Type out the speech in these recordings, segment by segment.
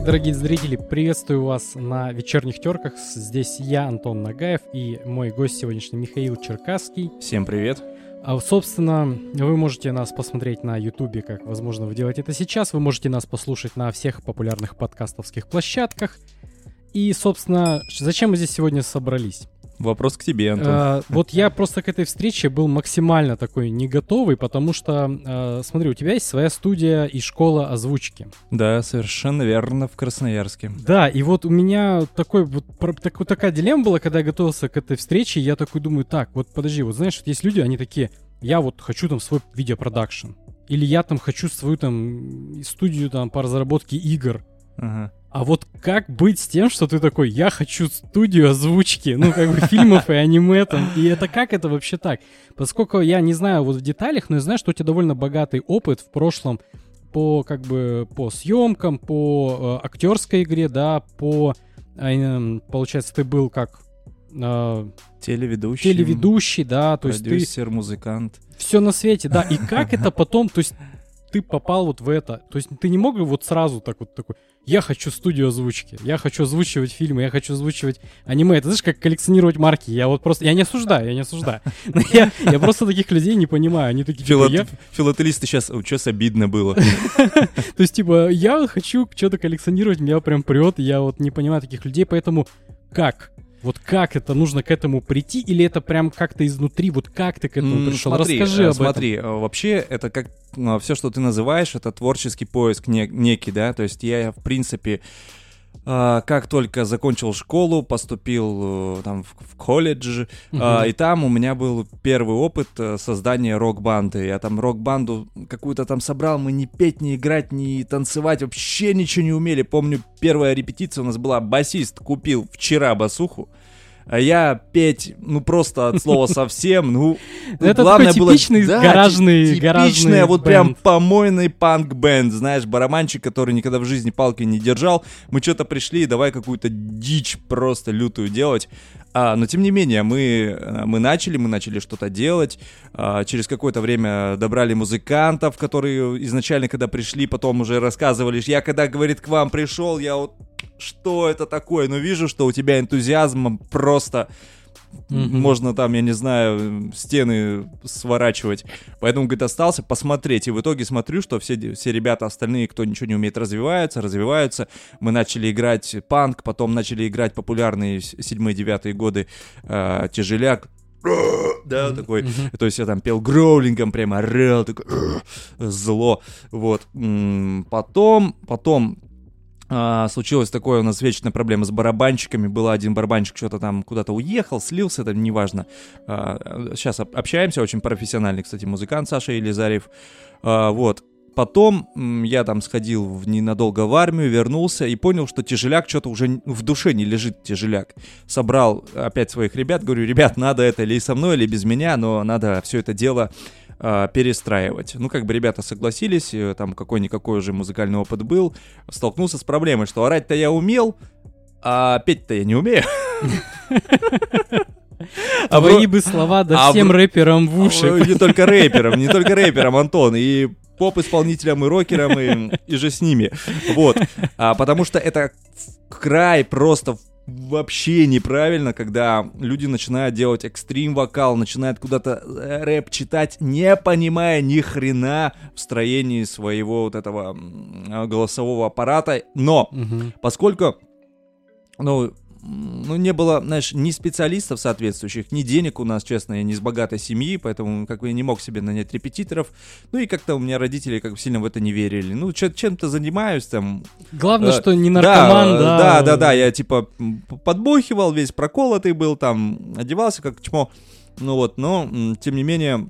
Итак, дорогие зрители, приветствую вас на вечерних терках. Здесь я, Антон Нагаев, и мой гость сегодняшний Михаил Черкасский. Всем привет. А, собственно, вы можете нас посмотреть на Ютубе, как, возможно, вы делаете это сейчас. Вы можете нас послушать на всех популярных подкастовских площадках. И, собственно, зачем мы здесь сегодня собрались? Вопрос к тебе, Антон. А, вот я просто к этой встрече был максимально такой не готовый, потому что, а, смотри, у тебя есть своя студия и школа озвучки. Да, совершенно верно, в Красноярске. Да, и вот у меня такой вот так, такая дилемма была, когда я готовился к этой встрече, я такой думаю, так, вот подожди, вот знаешь, вот есть люди, они такие, я вот хочу там свой видеопродакшн, или я там хочу свою там студию там по разработке игр. Ага. А вот как быть с тем, что ты такой, я хочу студию озвучки, ну, как бы фильмов и аниме там, и это как это вообще так? Поскольку я не знаю вот в деталях, но я знаю, что у тебя довольно богатый опыт в прошлом по, как бы, по съемкам, по э, актерской игре, да, по, э, получается, ты был как... Э, телеведущий. Телеведущий, да, то есть ты... Продюсер, музыкант. Все на свете, да, и как это потом, то есть ты попал вот в это, то есть ты не мог вот сразу так вот такой я хочу студию озвучки, я хочу озвучивать фильмы, я хочу озвучивать аниме. Это знаешь, как коллекционировать марки. Я вот просто, я не осуждаю, я не осуждаю. Но я, я просто таких людей не понимаю. Они такие, типа, Филат... я... Филателисты сейчас, сейчас обидно было. То есть, типа, я хочу что-то коллекционировать, меня прям прет, я вот не понимаю таких людей, поэтому как? Вот как это нужно к этому прийти, или это прям как-то изнутри, вот как ты к этому пришел? Смотри, Расскажи об смотри, этом. Смотри, э, вообще это как ну, все, что ты называешь, это творческий поиск не, некий, да, то есть я, в принципе, как только закончил школу, поступил там в, колледж, uh-huh. и там у меня был первый опыт создания рок-банды. Я там рок-банду какую-то там собрал, мы ни петь, ни играть, ни танцевать, вообще ничего не умели. Помню, первая репетиция у нас была, басист купил вчера басуху, я петь, ну просто от слова совсем, ну, ну это главное такой было... типичный да, гаражный, типичный, вот прям помойный панк-бенд, знаешь, барабанчик, который никогда в жизни палки не держал, мы что-то пришли, давай какую-то дичь просто лютую делать, а, но тем не менее, мы, э, мы начали, мы начали что-то делать. А, через какое-то время добрали музыкантов, которые изначально, когда пришли, потом уже рассказывали. Я когда, говорит, к вам пришел, я вот что это такое, но вижу, что у тебя энтузиазм просто Mm-hmm. Можно там, я не знаю, стены сворачивать. Поэтому, говорит, остался посмотреть. И в итоге смотрю, что все, все ребята остальные, кто ничего не умеет, развиваются, развиваются. Мы начали играть панк, потом начали играть популярные седьмые-девятые годы э, тяжеляк. Да, mm-hmm. такой, mm-hmm. то есть я там пел гроулингом, прямо орел, такой зло, вот. Потом, потом а, случилось такое у нас вечная проблема с барабанщиками. Был один барабанщик, что-то там куда-то уехал, слился, это неважно. А, сейчас общаемся, очень профессиональный, кстати, музыкант Саша Елизарев. А, вот. Потом я там сходил в, ненадолго в армию, вернулся и понял, что тяжеляк что-то уже в душе не лежит тяжеляк. Собрал опять своих ребят, говорю, ребят, надо это или со мной, или без меня, но надо все это дело э, перестраивать. Ну, как бы ребята согласились, э, там какой-никакой уже музыкальный опыт был, столкнулся с проблемой, что орать-то я умел, а петь-то я не умею. А Твои бы слова да а всем рэперам в уши. Не только рэперам, не только рэперам, Антон, и поп-исполнителям, и рокерам, и, и же с ними. Вот. А, потому что это край просто вообще неправильно, когда люди начинают делать экстрим-вокал, начинают куда-то э, рэп читать, не понимая ни хрена в строении своего вот этого голосового аппарата. Но, угу. поскольку, ну, ну, не было, знаешь, ни специалистов соответствующих, ни денег у нас, честно, я не из богатой семьи, поэтому как бы я не мог себе нанять репетиторов. Ну и как-то у меня родители как бы сильно в это не верили. Ну, чем-то занимаюсь там. Главное, э, что не наркоман, да. Да, да, да, я типа подбухивал, весь проколотый был там, одевался как чмо. Ну вот, но, тем не менее,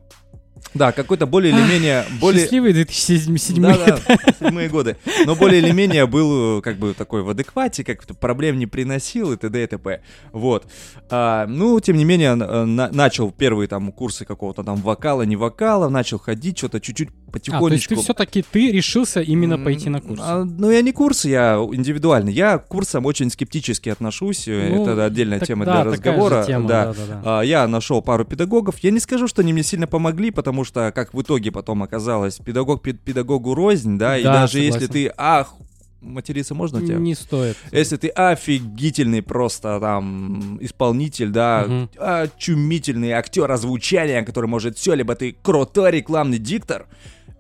да, какой-то более или менее... Более... Счастливый 2007 да, да, годы. Но более или менее был как бы такой в адеквате, как проблем не приносил и т.д. и т.п. Вот. А, ну, тем не менее, на, начал первые там курсы какого-то там вокала, не вокала, начал ходить, что-то чуть-чуть потихонечку. А, то есть ты все-таки, ты решился именно пойти на курс? А, ну, я не курс, я индивидуальный. Я к курсам очень скептически отношусь, ну, это отдельная так, тема да, для разговора. Тема, да. Да, да, да. А, я нашел пару педагогов. Я не скажу, что они мне сильно помогли, потому что, как в итоге потом оказалось, педагог педагогу рознь, да, да и даже согласен. если ты, ах, материться можно у тебя? Не стоит. Если ты офигительный просто там исполнитель, да, Мгм. очумительный актер озвучания, который может все, либо ты крутой рекламный диктор,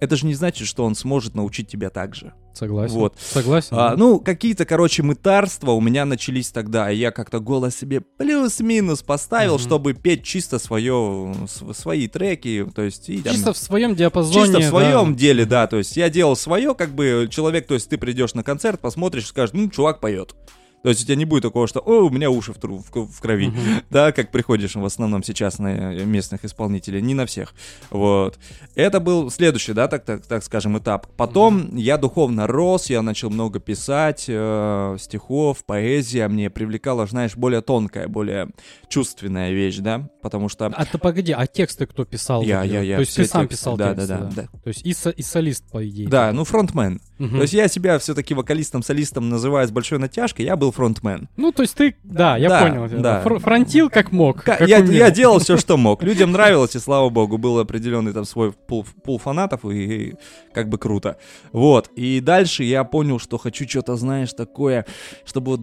это же не значит, что он сможет научить тебя так же. Согласен. Вот. Согласен. А, да. ну, какие-то, короче, мытарства у меня начались тогда, и я как-то голос себе плюс-минус поставил, Мгм. чтобы петь чисто свое, св- свои треки, то есть... И, там, Чисто в своем диапазоне. Чисто в своем да. деле, да. То есть я делал свое, как бы человек, то есть ты придешь на концерт, посмотришь, скажешь, ну, чувак поет. То есть у тебя не будет такого, что, о, у меня уши в, тру- в в крови. Да, как приходишь в основном сейчас на э, местных исполнителей, не на всех. Вот. Это был следующий, да, так, так, так скажем, этап. Потом я духовно рос, я начал много писать э, стихов, поэзия мне привлекала, знаешь, более тонкая, более чувственная вещь, да, потому что... А ты погоди, а тексты кто писал? Я, я, я. То есть ты сам тексты. писал да, тексты, да, да, да. То есть и, со- и солист, по идее. Да, ну фронтмен. Мгм. То есть я себя все-таки вокалистом-солистом называю с большой натяжкой, я был фронтмен. Ну, то есть ты, да, я Да, понял. да. Фр- Фронтил как мог. Ка- как я, умел. я делал все, что мог. Людям нравилось, и слава богу, был определенный там свой пул, пул фанатов, и, и как бы круто. Вот. И дальше я понял, что хочу что-то, знаешь, такое, чтобы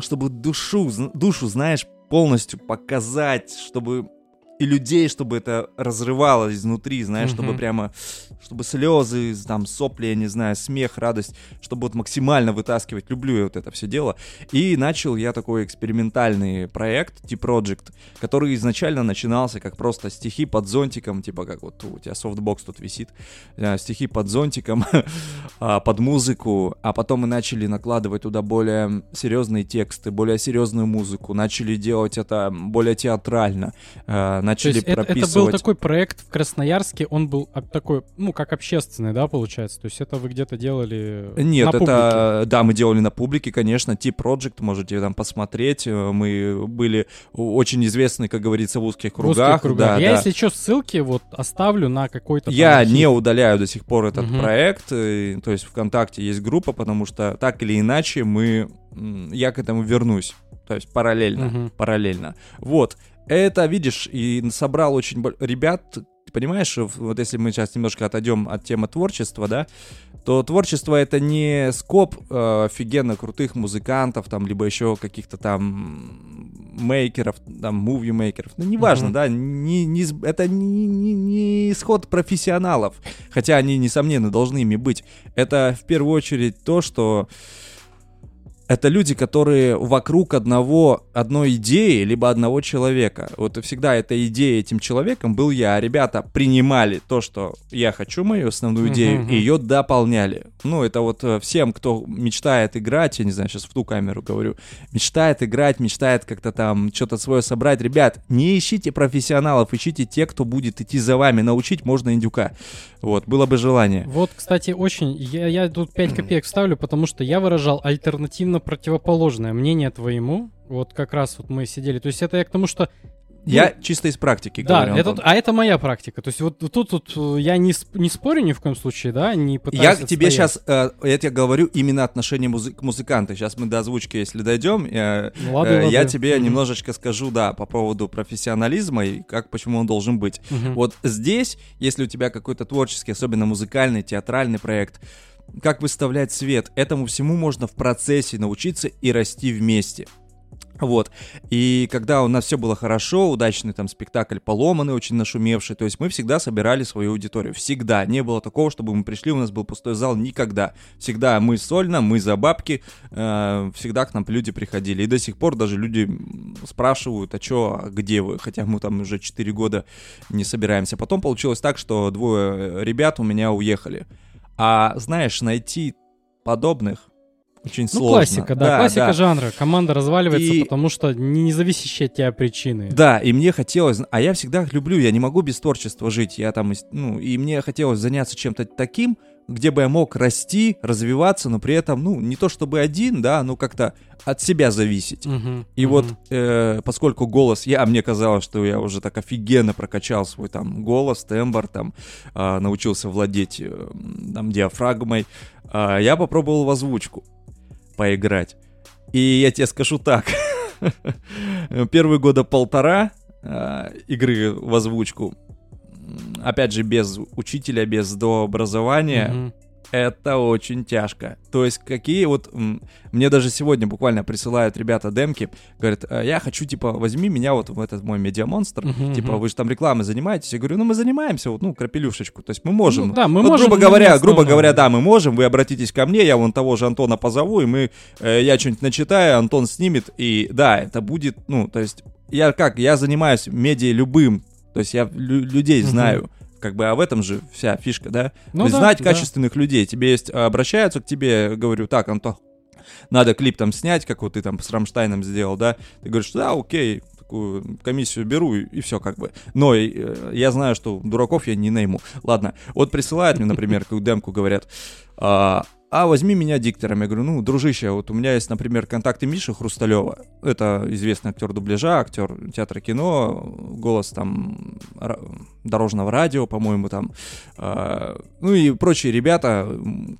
чтобы душу, душу, знаешь, полностью показать, чтобы и людей, чтобы это разрывалось изнутри, знаешь, чтобы Мгм. прямо, чтобы слезы, там, сопли, я не знаю, смех, радость, чтобы вот максимально вытаскивать. Люблю я вот это все дело. И начал я такой экспериментальный проект, T-Project, который изначально начинался как просто стихи под зонтиком, типа как вот у тебя софтбокс тут висит, э, стихи под зонтиком, а, под музыку, а потом мы начали накладывать туда более серьезные тексты, более серьезную музыку, начали делать это более театрально, э, То начали есть это, это был прописывать... такой проект в Красноярске, он был такой, ну, как общественный, да, получается? То есть это вы где-то делали Нет, на публике? это, да, мы делали на публике, конечно, T-Project, можете там посмотреть, мы были очень известны, как говорится, в узких В узких кругах, кругах. да, Я, да. если что, ссылки вот оставлю на какой-то там Я архив. не удаляю до сих пор этот Мгм. проект, э, то есть ВКонтакте есть группа, потому что так или иначе мы, я к этому вернусь, то есть параллельно, Мгм. параллельно. Вот, это, видишь, и собрал очень ребят, ты понимаешь, вот если мы сейчас немножко отойдем от темы творчества, да, то творчество это не скоп э, офигенно крутых музыкантов, там, либо еще каких-то там мейкеров, там, муви-мейкеров, ну, неважно, Мгм. да, не, не это не, не- не исход профессионалов, хотя они, несомненно, должны ими быть. Это в первую очередь то, что это люди, которые вокруг одного, одной идеи, либо одного человека. Вот и всегда эта идея этим человеком был я. А ребята принимали то, что я хочу, мою основную идею, мгм. и ее дополняли. Ну, это вот э, всем, кто мечтает играть, я не знаю, сейчас в ту камеру говорю, мечтает играть, мечтает как-то там что-то свое собрать. Ребят, не ищите профессионалов, ищите те, кто будет идти за вами. Научить можно индюка. Вот, было бы желание. Вот, кстати, очень... Я, я тут 5 копеек вставлю, потому что я выражал альтернативно противоположное мнение твоему. Вот как раз вот мы сидели. То есть это я к тому, что... Я чисто из практики Да, говорю, Антон. а это моя практика. То есть вот тут, тут э, я не, не спорю ни в коем случае, да, не пытаюсь Я к тебе отстоять. сейчас, я тебе говорю именно отношение музы- к музыканту. Сейчас мы до озвучки, если дойдем, э, Ну, ладно, э, я тебе Мгм. немножечко скажу, да, по поводу профессионализма и как, почему он должен быть. Мгм. Вот здесь, если у тебя какой-то творческий, особенно музыкальный, театральный проект, как выставлять свет, этому всему можно в процессе научиться и расти вместе. Вот. И когда у нас все было хорошо, удачный там спектакль поломанный, очень нашумевший, то есть мы всегда собирали свою аудиторию. Всегда. Не было такого, чтобы мы пришли, у нас был пустой зал. Никогда. Всегда мы сольно, мы за бабки. э, всегда к нам люди приходили. И до сих пор даже люди спрашивают, а чё, а где вы? Хотя мы там уже 4 года не собираемся. Потом получилось так, что двое ребят у меня уехали. А знаешь, найти подобных очень Ну, сложно. классика, да, классика да. жанра. Команда разваливается, И- потому что не, не зависящие от тебя причины. Да, и мне хотелось, а я всегда люблю, я не могу без творчества жить, я там, ну, и мне хотелось заняться чем-то таким, где бы я мог расти, развиваться, но при этом, ну, не то чтобы один, да, но как-то от себя зависеть. Мгм, И мгм. вот, э, поскольку голос, я, мне казалось, что я уже так офигенно прокачал свой там голос, тембр, там, а, научился владеть э, там диафрагмой, а, я попробовал в озвучку поиграть. И я тебе скажу так, первые года полтора а, игры в озвучку, опять же, без учителя, без дообразования, Мгм. это очень тяжко. То есть какие вот... Мне даже сегодня буквально присылают ребята демки, говорят, «А, я хочу, типа, возьми меня вот в этот мой медиамонстр, uh-huh, типа, вы же там рекламой занимаетесь. Я говорю, ну мы занимаемся, вот, ну, крапелюшечку, то есть мы можем. Ну, да, мы вот, можем. Грубо говоря, грубо говоря, да, мы можем, вы обратитесь ко мне, я вон того же Антона позову, и мы, э, я что-нибудь начитаю, Антон снимет, и да, это будет, ну, то есть я как, я занимаюсь медиа любым, то есть я лю- людей uh-huh. знаю, как бы, а в этом же вся фишка, да? Ну, да, знать да. качественных людей. Тебе есть, обращаются к тебе, говорю, так, Антон, надо клип там снять, как вот ты там с Рамштайном сделал, да? Ты говоришь, да, окей, такую комиссию беру и, и все как бы. Но э, я знаю, что дураков я не найму. Ладно, вот присылают мне, например, какую демку, говорят, а, а возьми меня диктором. Я говорю, ну, дружище, вот у меня есть, например, контакты Миши Хрусталева. Это известный актер дубляжа, актер театра кино, голос там дорожного радио, по-моему, там. Э, ну и прочие ребята,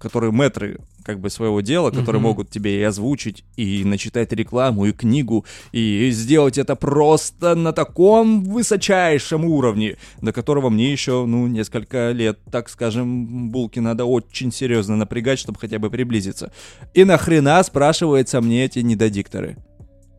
которые метры как бы своего дела, которые mm-hmm. могут тебе и озвучить, и начитать рекламу, и книгу, и сделать это просто на таком высочайшем уровне, до которого мне еще, ну, несколько лет, так скажем, булки надо очень серьезно напрягать, чтобы хотя бы приблизиться. И нахрена, спрашивается мне эти недодикторы?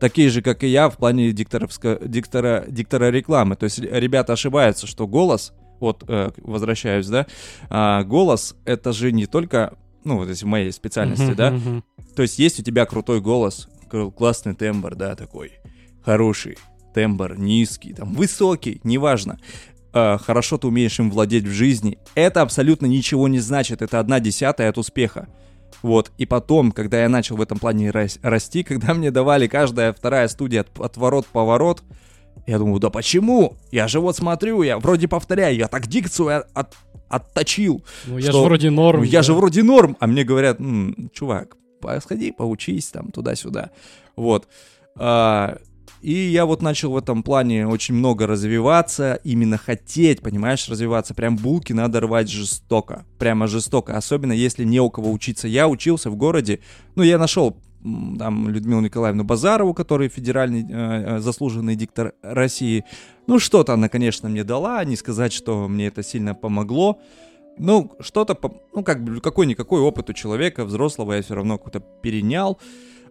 такие же, как и я, в плане дикторовска, диктора, диктора рекламы. То есть ребята ошибаются, что голос, вот э, возвращаюсь, да, а, голос это же не только, ну, вот если в моей специальности, да, то есть есть у тебя крутой голос, классный тембр, да, такой, хороший тембр, низкий, там, высокий, неважно. Э, хорошо ты умеешь им владеть в жизни, это абсолютно ничего не значит, это одна десятая от успеха. Вот, и потом, когда я начал в этом плане расти, когда мне давали каждая вторая студия от, от ворот я думаю, да почему? Я же вот смотрю, я вроде повторяю, я так дикцию от, отточил. Ну я же вроде норм. Ну, я же вроде норм, а мне говорят, м-м, чувак, сходи, поучись там туда-сюда. Вот. А, и я вот начал в этом плане очень много развиваться, именно хотеть, понимаешь, развиваться. Прям булки надо рвать жестоко, прямо жестоко, особенно если не у кого учиться. Я учился в городе, ну, я нашел там Людмилу Николаевну Базарову, который федеральный э, э, заслуженный диктор России. Ну, что-то она, конечно, мне дала, не сказать, что мне это сильно помогло. Ну, что-то, ну, как бы, какой-никакой опыт у человека взрослого я все равно какой-то перенял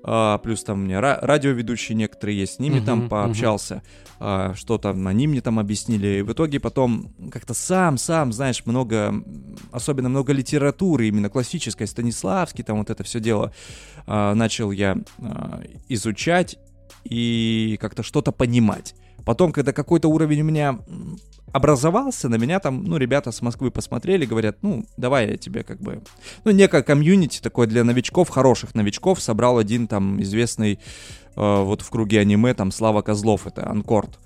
а, плюс там у меня радиоведущие некоторые есть, с ними uh-huh, там пообщался, uh-huh. а, что там они мне там объяснили, и в итоге потом как-то сам, сам, знаешь, много, особенно много литературы, именно классической, Станиславский, там вот это все дело, а, начал я а, изучать и как-то что-то понимать. Потом, когда какой-то уровень у меня образовался, на меня там, ну, ребята с Москвы посмотрели, говорят, ну, давай я тебе как бы... Ну, некое комьюнити такое для новичков, хороших новичков, собрал один там известный э, вот в круге аниме, там, Слава Козлов, это Анкорд.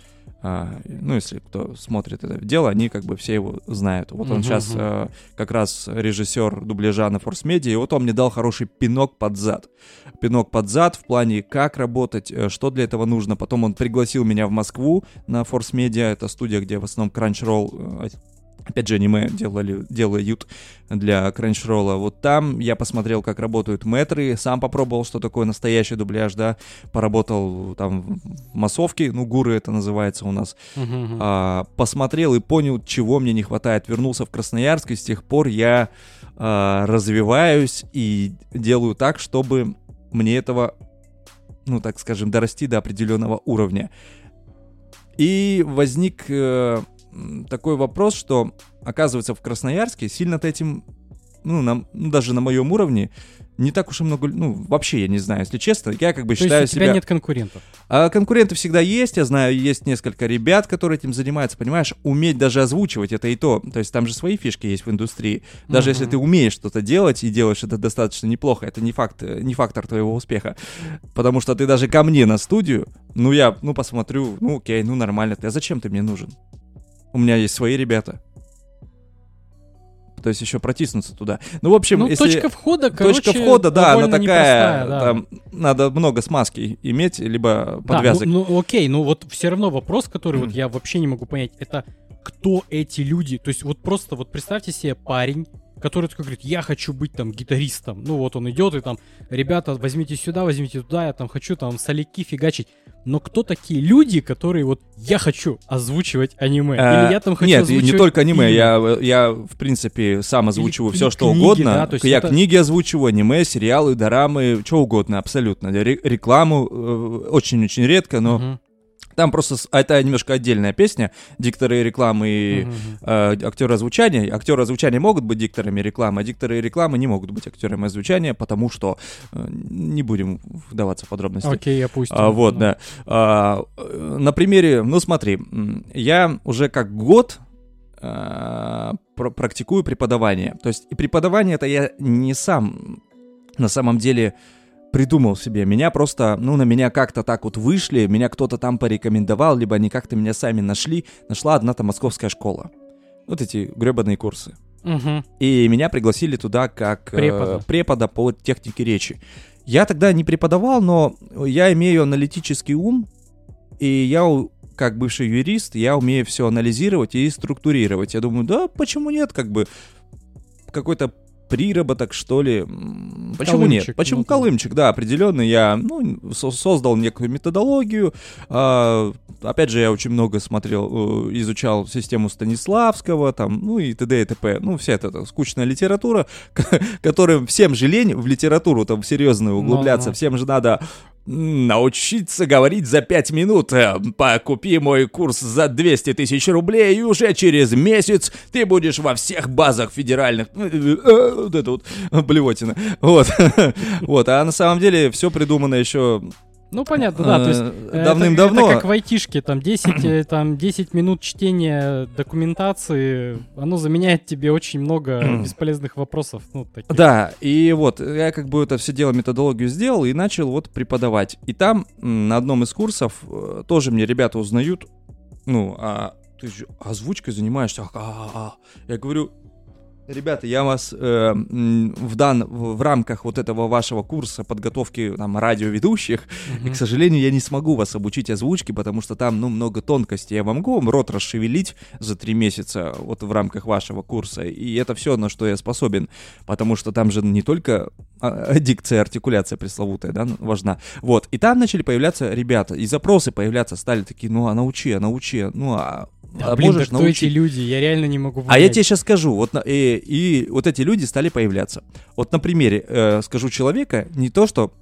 А, ну, если кто смотрит это дело, они как бы все его знают. Вот он сейчас uh-huh. как раз режиссер дубляжа на Force Media, и вот он мне дал хороший пинок под зад. Пинок под зад в плане, как работать, э, что для этого нужно. Потом он пригласил меня в Москву на Force Media, это студия, где в основном Crunchyroll э, Опять же, аниме делали, делают для Crunchyroll. Вот там я посмотрел, как работают метры, сам попробовал, что такое настоящий дубляж, да, поработал там в массовке, ну, гуры это называется у нас. Uh-huh. А, посмотрел и понял, чего мне не хватает. Вернулся в Красноярск, и с тех пор я а, развиваюсь и делаю так, чтобы мне этого, ну, так скажем, дорасти до определенного уровня. И возник э, такой вопрос, что, оказывается, в Красноярске сильно-то этим, ну, на, ну, даже на моем уровне, не так уж и много, ну, вообще, я не знаю, если честно, я как бы То считаю есть у тебя себя... нет конкурентов? А конкуренты всегда есть, я знаю, есть несколько ребят, которые этим занимаются, понимаешь, уметь даже озвучивать это и то, то есть там же свои фишки есть в индустрии, даже uh-huh. если ты умеешь что-то делать и делаешь это достаточно неплохо, это не факт, не фактор твоего успеха, потому что ты даже ко мне на студию, ну, я, ну, посмотрю, ну, окей, ну, нормально, ты, а зачем ты мне нужен? У меня есть свои ребята. То есть еще протиснуться туда. Ну, в общем, ну, если... точка входа, короче, Точка входа, да, она такая, да. там надо много смазки иметь, либо подвязок. Да, ну, ну, окей, ну вот все равно вопрос, который вот я вообще не могу понять, это кто эти люди? То есть вот просто вот представьте себе парень, который такой говорит, я хочу быть там гитаристом. Ну вот он идет и там, ребята, возьмите сюда, возьмите туда, я там хочу там соляки фигачить. Но кто такие люди, которые вот я хочу озвучивать аниме? Или я там хочу Нет, озвучивать не только аниме, я, я, в принципе, сам озвучиваю Или все, что книги, угодно. да, я это- книги озвучиваю, аниме, сериалы, дорамы, что угодно, абсолютно. Ре- рекламу э, очень-очень редко, но Мгм, там просто а это немножко отдельная песня. Дикторы рекламы и мгм. э, актеры озвучания. Актеры озвучания могут быть дикторами рекламы, а дикторы рекламы не могут быть актерами озвучания, потому что э, не будем вдаваться в подробности. Окей, опустим. А, вот, Ну. да. А, на примере, ну смотри, я уже как год а, пр- практикую преподавание. То есть и преподавание это я не сам на самом деле придумал себе. Меня просто, ну, на меня как-то так вот вышли, меня кто-то там порекомендовал, либо они как-то меня сами нашли. Нашла одна там московская школа. Вот эти гребаные курсы. Мгм. И меня пригласили туда как э, Препода. препода по технике речи. Я тогда не преподавал, но я имею аналитический ум, и я, как бывший юрист, я умею все анализировать и структурировать. Я думаю, да, почему нет, как бы какой-то приработок, что ли. Почему Колымчик, нет? Почему ну колымчик? Да, определенно я ну, со- создал некую методологию. А, опять же, я очень много смотрел, э, изучал систему Станиславского, там, ну и т.д. и т.п. Ну, вся эта, эта скучная литература, которым всем же лень в литературу там серьезно углубляться, Ну-ну. всем же надо научиться говорить за 5 минут. Э, Покупи мой курс за 200 тысяч рублей, и уже через месяц ты будешь во всех базах федеральных. Э, э, Вот это вот блевотина. Вот. Вот. А на самом деле все придумано еще Ну, понятно, да, то есть... э, давным-давно. Это, как в айтишке, там 10, э, там 10 минут чтения документации, оно заменяет тебе очень много бесполезных вопросов. Ну, таких. Да, и вот я как бы это все дело, методологию сделал и начал вот преподавать. И там на одном из курсов э, тоже мне ребята узнают, ну, а ты же озвучкой занимаешься? А, а, а. Я говорю, ребята, я вас э, в, дан, в, рамках вот этого вашего курса подготовки там радиоведущих, и, Мгм. к сожалению, я не смогу вас обучить озвучке, потому что там, ну, много тонкостей. Я могу вам рот расшевелить за три месяца вот в рамках вашего курса, и это все, на что я способен, потому что там же не только а, дикция, артикуляция пресловутая, да, важна. Вот, и там начали появляться ребята, и запросы появляться стали такие, ну, а научи, а научи, ну, а, а блин, можешь да кто эти научить? люди? Я реально не могу А я понять. тебе сейчас скажу, вот и, и вот эти люди стали появляться. Вот на примере э, скажу человека, не то, что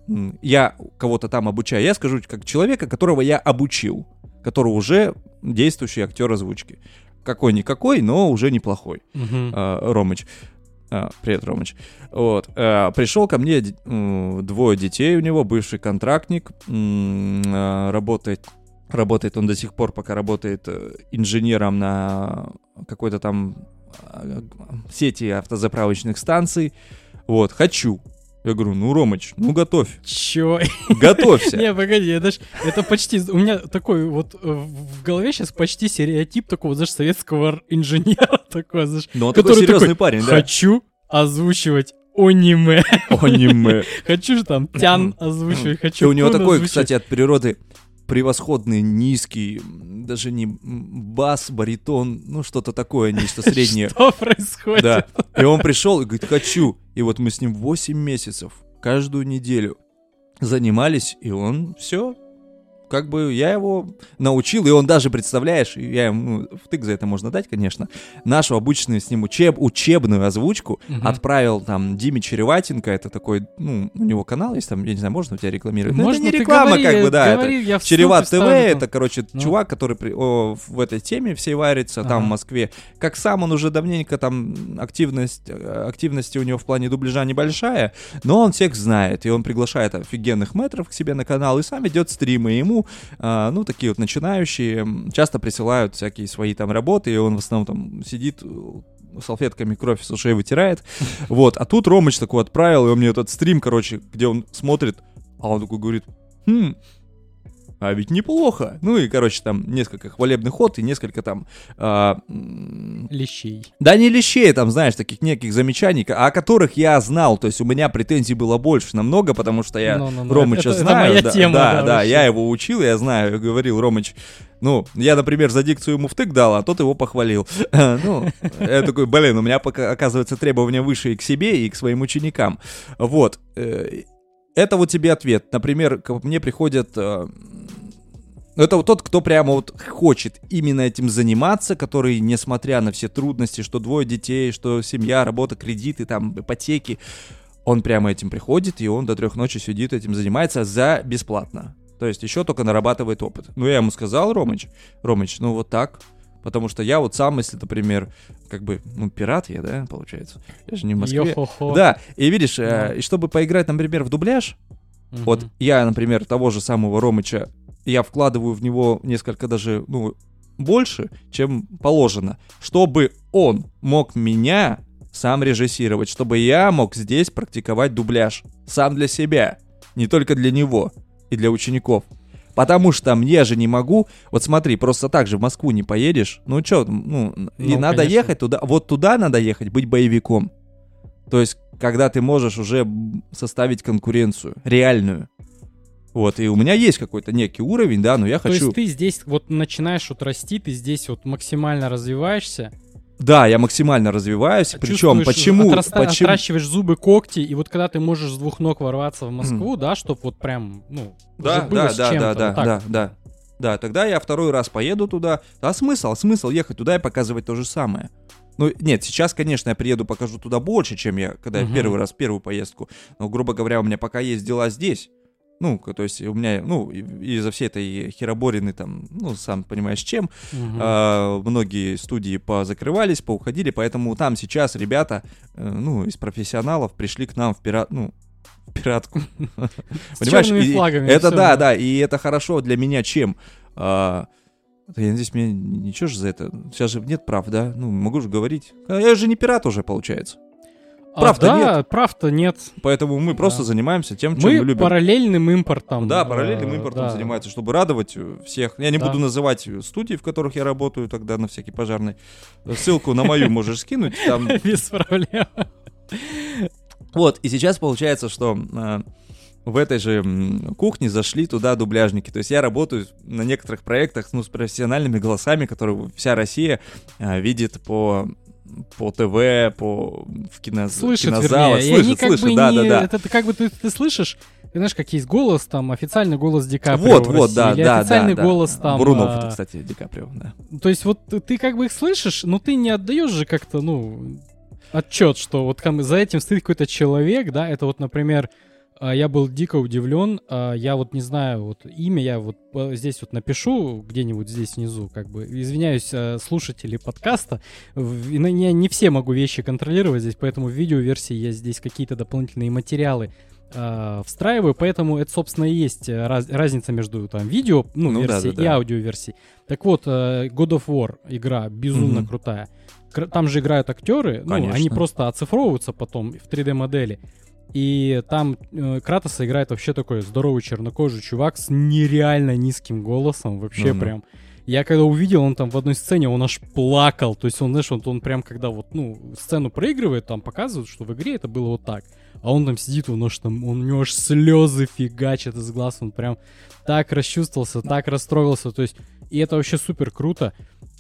я кого-то там обучаю, я скажу как человека, которого я обучил, который уже действующий актер озвучки. Какой-никакой, но уже неплохой. Мгм. А, Ромыч. А, привет, Ромыч. Вот. а, пришел ко мне д- двое детей у него, бывший контрактник, м, а, работает, работает он до сих пор, пока работает э, инженером на какой-то там а, сети автозаправочных станций. Вот, хочу. Я говорю, ну, Ромыч, ну готовь, Чё? готовься. Не, погоди, это ж, это почти, у меня такой вот э, в голове сейчас почти стереотип такого, знаешь, советского инженера, такой, знаешь, Но он такой серьезный парень, да. хочу озвучивать аниме, Аниме. хочу же там тян озвучивать, И хочу у него такой, кстати, от природы превосходный, низкий, даже не бас, баритон, ну что-то такое, нечто среднее. Что происходит? Да. И он пришел и говорит, хочу. И вот мы с ним 8 месяцев, каждую неделю занимались, и он все. Как бы я его научил, и он даже, представляешь, я ему ну, втык за это можно дать, конечно, нашу обычную с ним учеб, учебную озвучку Мгм. отправил там Диме Череватенко, это такой, ну, у него канал есть, там, я не знаю, можно у тебя рекламировать? Ну, Можно это не реклама, говори, как бы, да, это говори, в Череват ТВ, там. это, короче, Ну. чувак, который при- о, в этой теме всей варится, там, Ага. в Москве. Как сам он уже давненько, там, активность, активности у него в плане дубляжа небольшая, но он всех знает, и он приглашает офигенных мэтров к себе на канал, и сам ведет стримы, и ему, а, ну, такие вот начинающие, часто присылают всякие свои там работы, и он в основном там сидит, э, салфетками кровь с ушей вытирает, вот, а тут Ромыч такой отправил, и он мне этот стрим, короче, где он смотрит, а он такой говорит, хм, а ведь неплохо. Ну и, короче, там несколько хвалебных ход и несколько там... А, лещей. Да не лещей, там, знаешь, таких неких замечаний, о которых я знал. То есть у меня претензий было больше намного, потому что я no, no, no. Ромыча это, знаю. Это да, тема, да, да, да я его учил, я знаю, говорил, Ромыч, ну, я, например, за дикцию ему втык дал, а тот его похвалил. Ну, я такой, блин, у меня, пока, оказывается, требования выше и к себе, и к своим ученикам. Вот. Э, это вот тебе ответ. Например, ко мне приходят э, это вот тот, кто прямо вот хочет именно этим заниматься, который, несмотря на все трудности, что двое детей, что семья, работа, кредиты, там, ипотеки, он прямо этим приходит, и он до трех ночи сидит, этим занимается за бесплатно. То есть еще только нарабатывает опыт. Ну, я ему сказал, Ромыч, Ромыч, ну вот так, Потому что я вот сам, если, например, как бы, ну, пират я, да, получается. Я же не в Москве. Йо-хо-хо. Да, и видишь, да. э, и чтобы поиграть, например, в дубляж, угу. вот я, например, того же самого Ромыча я вкладываю в него несколько даже, ну, больше, чем положено, чтобы он мог меня сам режиссировать, чтобы я мог здесь практиковать дубляж сам для себя, не только для него и для учеников. Потому что мне же не могу, вот смотри, просто так же в Москву не поедешь, ну что, ну, ну, и надо конечно. ехать туда, вот туда надо ехать, быть боевиком. То есть, когда ты можешь уже составить конкуренцию, реальную. Вот, и у меня есть какой-то некий уровень, да, но я То хочу... То есть ты здесь вот начинаешь вот расти, ты здесь вот максимально развиваешься, да, я максимально развиваюсь. Причем почему, отраста- почему? Отращиваешь зубы, когти, и вот когда ты можешь с двух ног ворваться в Москву, mm. да, чтобы вот прям, ну, да, да, да, да, да, вот да, да. Да, тогда я второй раз поеду туда. А смысл? Смысл ехать туда и показывать то же самое. Ну, нет, сейчас, конечно, я приеду, покажу туда больше, чем я, когда uh-huh. я первый раз, первую поездку. Но, грубо говоря, у меня пока есть дела здесь. Ну, то есть у меня, ну, из-за всей этой хероборины там, ну, сам понимаешь, чем, угу. а, многие студии позакрывались, поуходили, поэтому там сейчас ребята, э, ну, из профессионалов пришли к нам в пират, ну, в пиратку. Понимаешь? флагами. Это да, да, и это хорошо для меня чем? А, я надеюсь, мне ничего же за это. Сейчас же нет прав, да? Ну, могу же говорить. А я же не пират уже, получается. Прав-то а, да, нет. прав-то нет. Поэтому мы да. просто занимаемся тем, чем мы, мы любим. параллельным импортом. Да, параллельным импортом да. занимаются, чтобы радовать всех. Я не да. буду называть студии, в которых я работаю тогда на всякий пожарный. Ссылку на мою можешь скинуть. Там... Без проблем. Вот, и сейчас получается, что а, в этой же кухне зашли туда дубляжники. То есть я работаю на некоторых проектах ну, с профессиональными голосами, которые вся Россия а, видит по по ТВ, по в кино, слышит, кинозалах. Вернее. Слышит, слышит, да, да, да. Это, это как бы ты, ты слышишь, ты знаешь, как есть голос, там, официальный голос Ди Каприо Вот, вот, да, или да, официальный да, голос да. там... Брунов, а... кстати, Ди Каприо, да. То есть вот ты как бы их слышишь, но ты не отдаешь же как-то, ну, отчет, что вот за этим стоит какой-то человек, да, это вот, например, я был дико удивлен. А, я вот не знаю, вот имя я вот здесь вот напишу где-нибудь здесь внизу, как бы. Извиняюсь, а, слушатели подкаста. Не, не все могу вещи контролировать здесь, поэтому в видеоверсии я здесь какие-то дополнительные материалы встраиваю, поэтому это, собственно, и есть раз, разница между там видео, ну, ну версией да, да, и да. аудиоверсией. Так вот, God of War игра безумно mm-hmm. крутая. Там же играют актеры, ну, они просто оцифровываются потом в 3D модели. И там э, Кратоса играет вообще такой здоровый чернокожий чувак с нереально низким голосом. Вообще mm-hmm. прям. Я когда увидел, он там в одной сцене, он аж плакал. То есть он, знаешь, он, он прям когда вот, ну, сцену проигрывает, там показывают, что в игре это было вот так. А он там сидит, он аж там, он, у него аж слезы фигачат из глаз. Он прям так расчувствовался, так расстроился. То есть, и это вообще супер круто.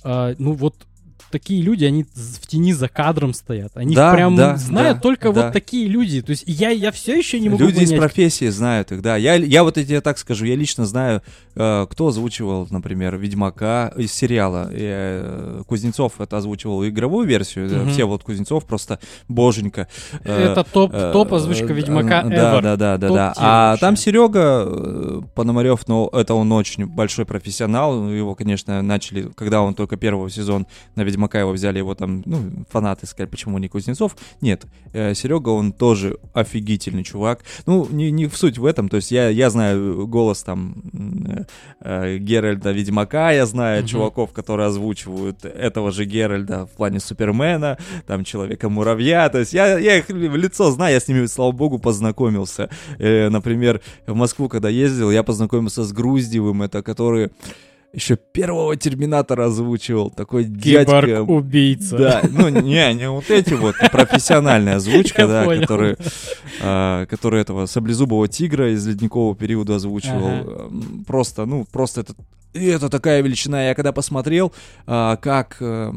А, ну вот такие люди, они в тени за кадром стоят. Они да, прям да, знают да, только да. вот такие люди. То есть я, я все еще не могу Люди понять. из профессии знают их, да. Я, я вот тебе так скажу, я лично знаю, э, кто озвучивал, например, Ведьмака из сериала. Э, Кузнецов это озвучивал игровую версию. Угу. Все вот Кузнецов просто боженька. Э, это топ, э, топ озвучка Ведьмака да, ever. Да, да, да, да. А там Серега э, Пономарев, ну, это он очень большой профессионал. Его, конечно, начали, когда он только первый сезон на Ведьмака его взяли, его там, ну, фанаты сказали, почему не Кузнецов. Нет, э, Серега, он тоже офигительный чувак. Ну, не, не в суть в этом, то есть я, я знаю голос там э, э, Геральда Ведьмака, я знаю mm-hmm. чуваков, которые озвучивают этого же Геральда в плане Супермена, там Человека-муравья, то есть я, я их в лицо знаю, я с ними, слава богу, познакомился. Э, например, в Москву, когда ездил, я познакомился с Груздевым, это который еще первого Терминатора озвучивал, такой дядька. Киборг-убийца. Да, ну не, не вот эти вот, профессиональная озвучка, да, который, а, который этого Саблезубого Тигра из Ледникового периода озвучивал. Просто, ну, просто это, это такая величина. Я когда посмотрел, а, как, э,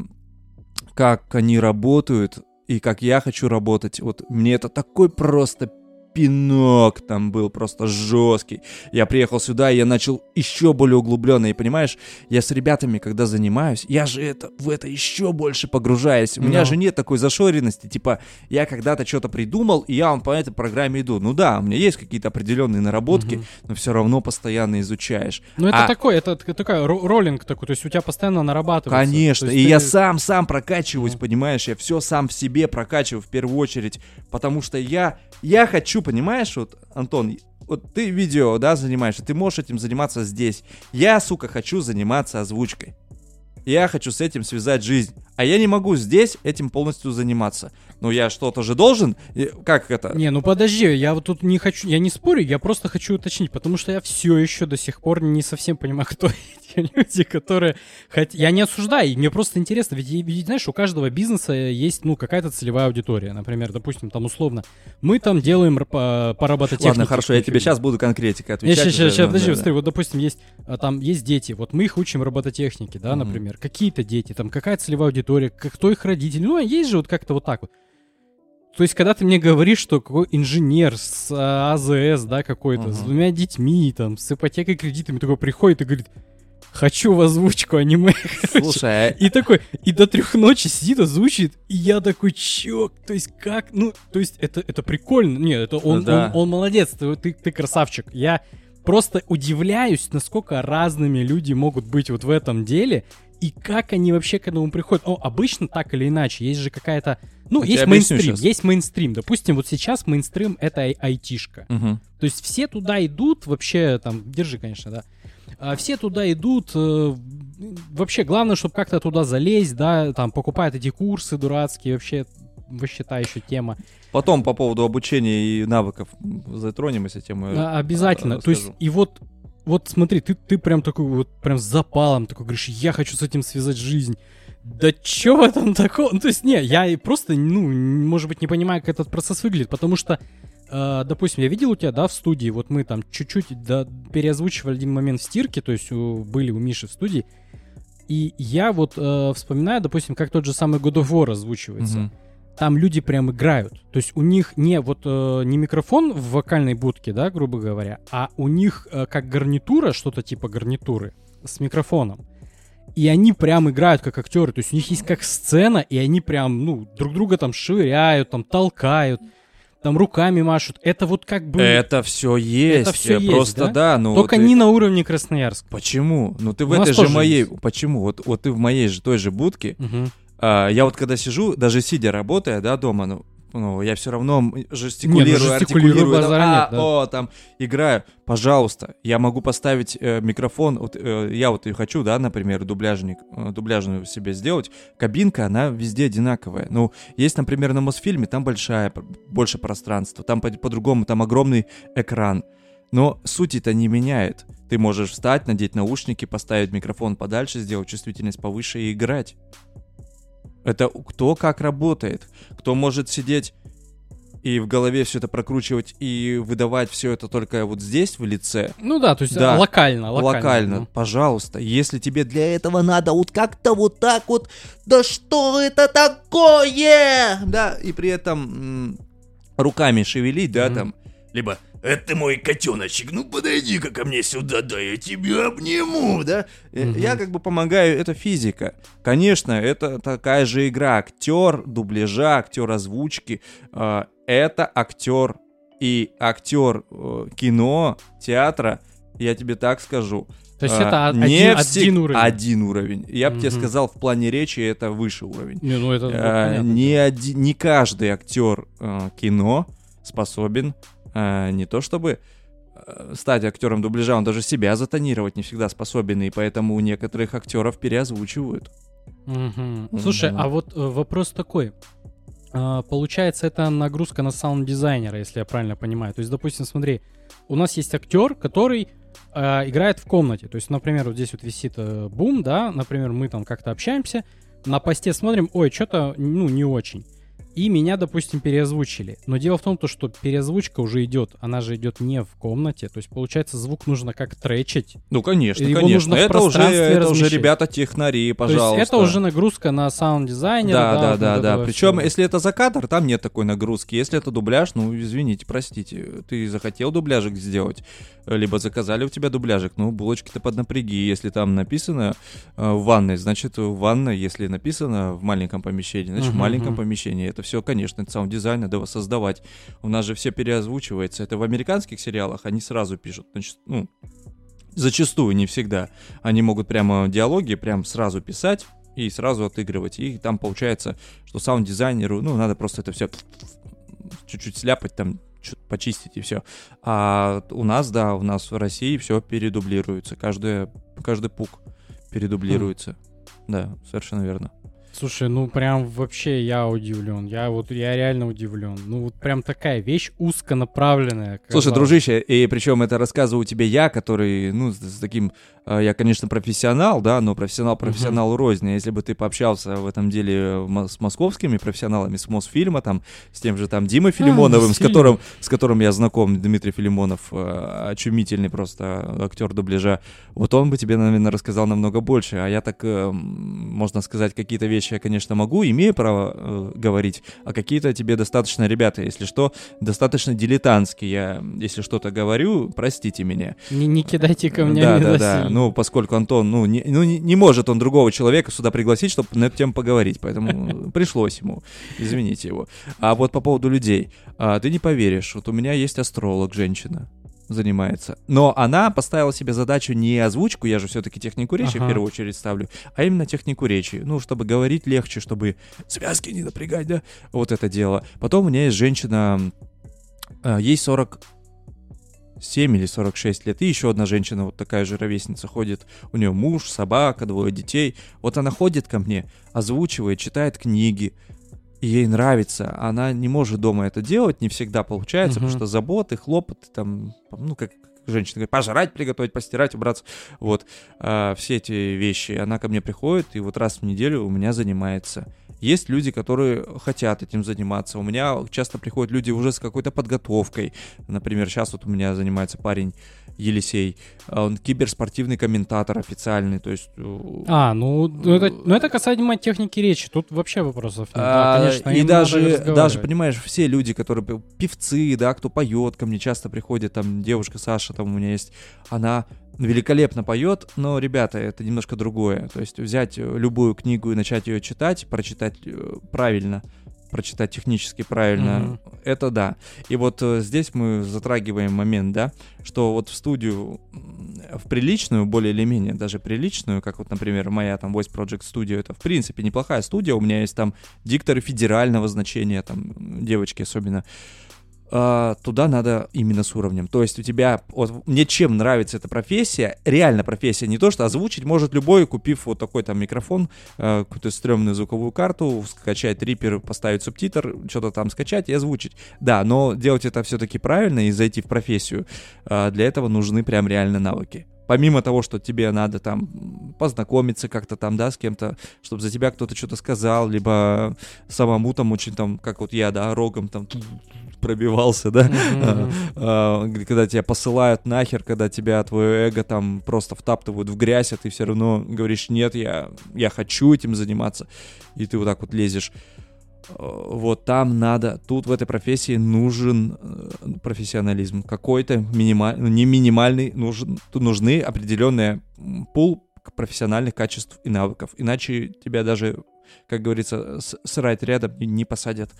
как они работают, и как я хочу работать, вот мне это такой просто пинок там был просто жесткий. Я приехал сюда, и я начал еще более углубленно. И понимаешь, я с ребятами, когда занимаюсь, я же это, в это еще больше погружаюсь. У no. меня же нет такой зашоренности. Типа, я когда-то что-то придумал, и я вам по этой программе иду. Ну да, у меня есть какие-то определенные наработки, mm-hmm. но все равно постоянно изучаешь. Ну это а... такой, это такой роллинг такой, то есть у тебя постоянно нарабатывается. Конечно, и ты... я сам, сам прокачиваюсь, mm-hmm. понимаешь, я все сам в себе прокачиваю в первую очередь, потому что я, я хочу понимаешь, вот, Антон, вот ты видео, да, занимаешься, ты можешь этим заниматься здесь. Я, сука, хочу заниматься озвучкой. Я хочу с этим связать жизнь. А я не могу здесь этим полностью заниматься. Ну, я что-то же должен. Как это? Не, ну подожди, я вот тут не хочу, я не спорю, я просто хочу уточнить, потому что я все еще до сих пор не совсем понимаю, кто эти люди, которые... Хоть... Я не осуждаю, мне просто интересно, ведь, ведь, знаешь, у каждого бизнеса есть, ну, какая-то целевая аудитория. Например, допустим, там условно, мы там делаем по, по робототехнике. Ладно, хорошо, я тебе сейчас буду конкретика отвечать. Сейчас, сейчас, сейчас, подожди, да, смотри, да. вот, допустим, есть, а, там есть дети, вот мы их учим робототехнике, да, mm-hmm. например, какие-то дети, там какая целевая аудитория, кто их родители, ну, а есть же вот как-то вот так вот. То есть, когда ты мне говоришь, что какой инженер с а, АЗС, да, какой-то, uh-huh. с двумя детьми, там, с ипотекой, кредитами, такой приходит и говорит, хочу в озвучку аниме. Слушай, а и такой, и до трех ночи сидит, озвучит, и я такой, чё, то есть как, ну, то есть это, это прикольно, нет, это он, да. он, он молодец, ты, ты, ты красавчик. Я просто удивляюсь, насколько разными люди могут быть вот в этом деле, и как они вообще к этому приходят. О, обычно так или иначе, есть же какая-то... Ну, а есть мейнстрим, есть мейнстрим. Допустим, вот сейчас мейнстрим — это ай- айтишка. Угу. То есть все туда идут, вообще, там, держи, конечно, да. А все туда идут, э, вообще главное, чтобы как-то туда залезть, да, там, покупают эти курсы дурацкие, вообще, вообще та еще тема. Потом по поводу обучения и навыков затронем, если тему. А, обязательно. То есть, и вот вот смотри, ты, ты прям такой вот прям с запалом такой говоришь, я хочу с этим связать жизнь. Да чё в этом такого? Ну, то есть, не, я просто, ну, может быть, не понимаю, как этот процесс выглядит, потому что, э, допустим, я видел у тебя, да, в студии, вот мы там чуть-чуть да, переозвучивали один момент в стирке, то есть у, были у Миши в студии, и я вот э, вспоминаю, допустим, как тот же самый God of War озвучивается. Mm-hmm там люди прям играют. То есть у них не вот э, не микрофон в вокальной будке, да, грубо говоря, а у них э, как гарнитура, что-то типа гарнитуры с микрофоном. И они прям играют как актеры. То есть у них есть как сцена, и они прям, ну, друг друга там швыряют, там толкают там руками машут. Это вот как бы... Это все есть. Это все есть, Просто да, да ну... Только вот не на уровне Красноярска. Почему? Ну ты в этой же моей... Есть. Почему? Вот, вот ты в моей же той же будке, угу. А, я вот когда сижу, даже сидя работая, да, дома, ну, ну, я все равно жестикулирую, нет, ну, артикулирую, там, а, нет, да. о, там, играю. Пожалуйста, я могу поставить э, микрофон, вот, э, я вот и хочу, да, например, дубляжник, э, дубляжную себе сделать. Кабинка, она везде одинаковая. Ну, есть, например, на Мосфильме, там большая, больше пространства, там по- по-другому, там огромный экран. Но суть это не меняет. Ты можешь встать, надеть наушники, поставить микрофон подальше, сделать чувствительность повыше и играть. Это кто как работает, кто может сидеть и в голове все это прокручивать и выдавать все это только вот здесь в лице. Ну да, то есть да, локально, локально. Локально, ну. пожалуйста. Если тебе для этого надо вот как-то вот так вот, да что это такое? Да, и при этом м- руками шевелить, да, mm-hmm. там, либо это мой котеночек, ну подойди-ка ко мне сюда, да я тебя обниму, да? Угу. Я как бы помогаю, это физика. Конечно, это такая же игра, актер дубляжа, актер озвучки, э, это актер и актер э, кино, театра, я тебе так скажу, То есть А, это од- не один, всег- один уровень. Один уровень. Я бы тебе сказал, в плане речи это выше уровень. Не, ну это А, понятно. не, оди- не каждый актер э, кино способен э, не то чтобы э, стать актером дубляжа, он даже себя затонировать не всегда способен, и поэтому у некоторых актеров переозвучивают. Мгм. Слушай, Мгм. а вот э, вопрос такой. А, Получается, это нагрузка на саунд-дизайнера, если я правильно понимаю. То есть, допустим, смотри, у нас есть актер, который э, играет в комнате. То есть, например, вот здесь вот висит э, бум, да, например, мы там как-то общаемся, на посте смотрим, ой, что-то, ну, не очень. И меня, допустим, переозвучили. Но дело в том, то, что переозвучка уже идет, она же идет не в комнате. То есть, получается, звук нужно как тречить. Ну, конечно, Его конечно. нужно в это уже, это уже ребята технари, пожалуйста. То есть это уже нагрузка на саунд-дизайнера. Да, да, да, да. этого Причем, если это за кадр, там нет такой нагрузки. Если это дубляж, ну, извините, простите, ты захотел дубляжик сделать, либо заказали у тебя дубляжик, ну, булочки-то поднапряги. Если там написано э, в ванной, значит, в ванной, если написано в маленьком помещении, значит, в Мгм, маленьком мгм. помещении. Это все, конечно, саунд-дизайн, надо создавать. У нас же все переозвучивается. Это в американских сериалах они сразу пишут. Значит, ну, зачастую, не всегда. Они могут прямо диалоги прям сразу писать и сразу отыгрывать. И там получается, что саунд-дизайнеру, ну, надо просто это все чуть-чуть сляпать, там, чуть почистить и все. А у нас, да, у нас в России все передублируется. Каждый, каждый пук передублируется. Да, совершенно верно. Слушай, ну прям вообще я удивлен. Я вот я реально удивлен. Ну вот прям такая вещь узконаправленная. Слушай, казалось. дружище, и причем это рассказываю тебе я, который, ну, с, с таким, э, я, конечно, профессионал, да, но профессионал профессионалу рознь. Если бы ты пообщался в этом деле э, с московскими профессионалами, с Мосфильма, там, с тем же там Димой Филимоновым, с Мосфильм. которым, с которым я знаком, Дмитрий Филимонов, э, очумительный просто актер дубляжа, вот он бы тебе, наверное, рассказал намного больше. А я так, можно сказать, какие-то вещи я, конечно, могу, имею право э, говорить, а какие-то тебе достаточно, ребята, если что, достаточно дилетантски. Я, если что-то говорю, простите меня. Не, не кидайте камнями да, да, да. насильно. Ну, поскольку Антон, ну, не, ну, не, не может он другого человека сюда пригласить, чтобы на эту тему поговорить, поэтому пришлось ему. Извините его. А вот по поводу людей. А, ты не поверишь, вот у меня есть астролог, женщина занимается. Но она поставила себе задачу не озвучку, я же все-таки технику речи Ага. в первую очередь ставлю, а именно технику речи. Ну, чтобы говорить легче, чтобы связки не напрягать, да, вот это дело. Потом у меня есть женщина, а, ей 40 7 или 46 лет, и еще одна женщина, вот такая же ровесница, ходит, у нее муж, собака, двое детей. Вот она ходит ко мне, озвучивает, читает книги, и ей нравится. Она не может дома это делать, не всегда получается, Мгм. потому что заботы, хлопоты, там, ну, как женщина говорит, пожрать, приготовить, постирать, убраться. Вот, а, все эти вещи. Она ко мне приходит, и вот раз в неделю у меня занимается. Есть люди, которые хотят этим заниматься. У меня часто приходят люди уже с какой-то подготовкой. Например, сейчас вот у меня занимается парень Елисей. Он киберспортивный комментатор официальный, то есть... А, ну, это, ну это касаемо техники речи. Тут вообще вопросов нет. Да, А, конечно, и даже, даже, понимаешь, все люди, которые пе- певцы, да, кто поет, ко мне часто приходит, там, девушка Саша, там у меня есть, она великолепно поет, но, ребята, это немножко другое. То есть взять э, любую книгу и начать ее читать, прочитать э, правильно, прочитать технически правильно, Мгм. это да. И вот э, здесь мы затрагиваем момент, да, что вот в студию, в приличную, более или менее даже приличную, как вот, например, моя там Voice Project Studio, это в принципе неплохая студия, у меня есть там дикторы федерального значения, там девочки особенно, а, туда надо именно с уровнем. То есть у тебя, вот мне чем нравится эта профессия, реально профессия, не то, что озвучить может любой, купив вот такой там микрофон, э, какую-то стрёмную звуковую карту, скачать рипер, поставить субтитр, что-то там скачать и озвучить. Да, но делать это все-таки правильно и зайти в профессию, э, для этого нужны прям реально навыки. Помимо того, что тебе надо там познакомиться как-то там, да, с кем-то, чтобы за тебя кто-то что-то сказал, либо самому там очень там, как вот я, да, рогом там пробивался, да, а, где- когда тебя посылают нахер, когда тебя твое эго там просто втаптывают в грязь, а ты все равно говоришь, нет, я, я хочу этим заниматься, и ты вот так вот лезешь. Э, Вот там надо, тут в этой профессии нужен э, профессионализм, какой-то минимальный, ну, не минимальный, нужен, тут нужны определенные пул профессиональных качеств и навыков, иначе тебя даже как говорится, срать рядом не посадят.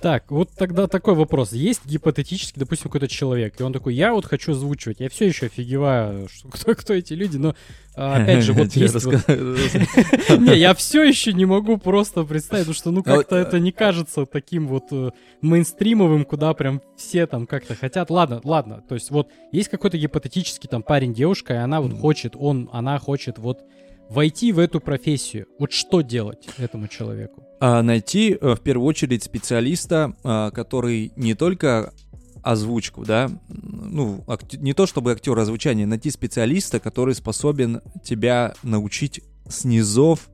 Так, вот тогда такой вопрос. Есть гипотетически, допустим, какой-то человек, и он такой, я вот хочу озвучивать. Я все еще офигеваю, что, кто, кто эти люди, но а, опять же, вот есть Не, я все еще не могу просто представить, потому что, ну, А как-то это не кажется таким вот э, мейнстримовым, куда прям все там как-то хотят. Ладно, ладно, то есть вот есть какой-то гипотетический там парень, девушка, и она вот хочет, он, она хочет вот войти в эту профессию. Вот что делать этому человеку? А, найти э, в первую очередь специалиста, а, который не только озвучку, да, ну, не то чтобы актер озвучания, найти специалиста, который способен тебя научить с низов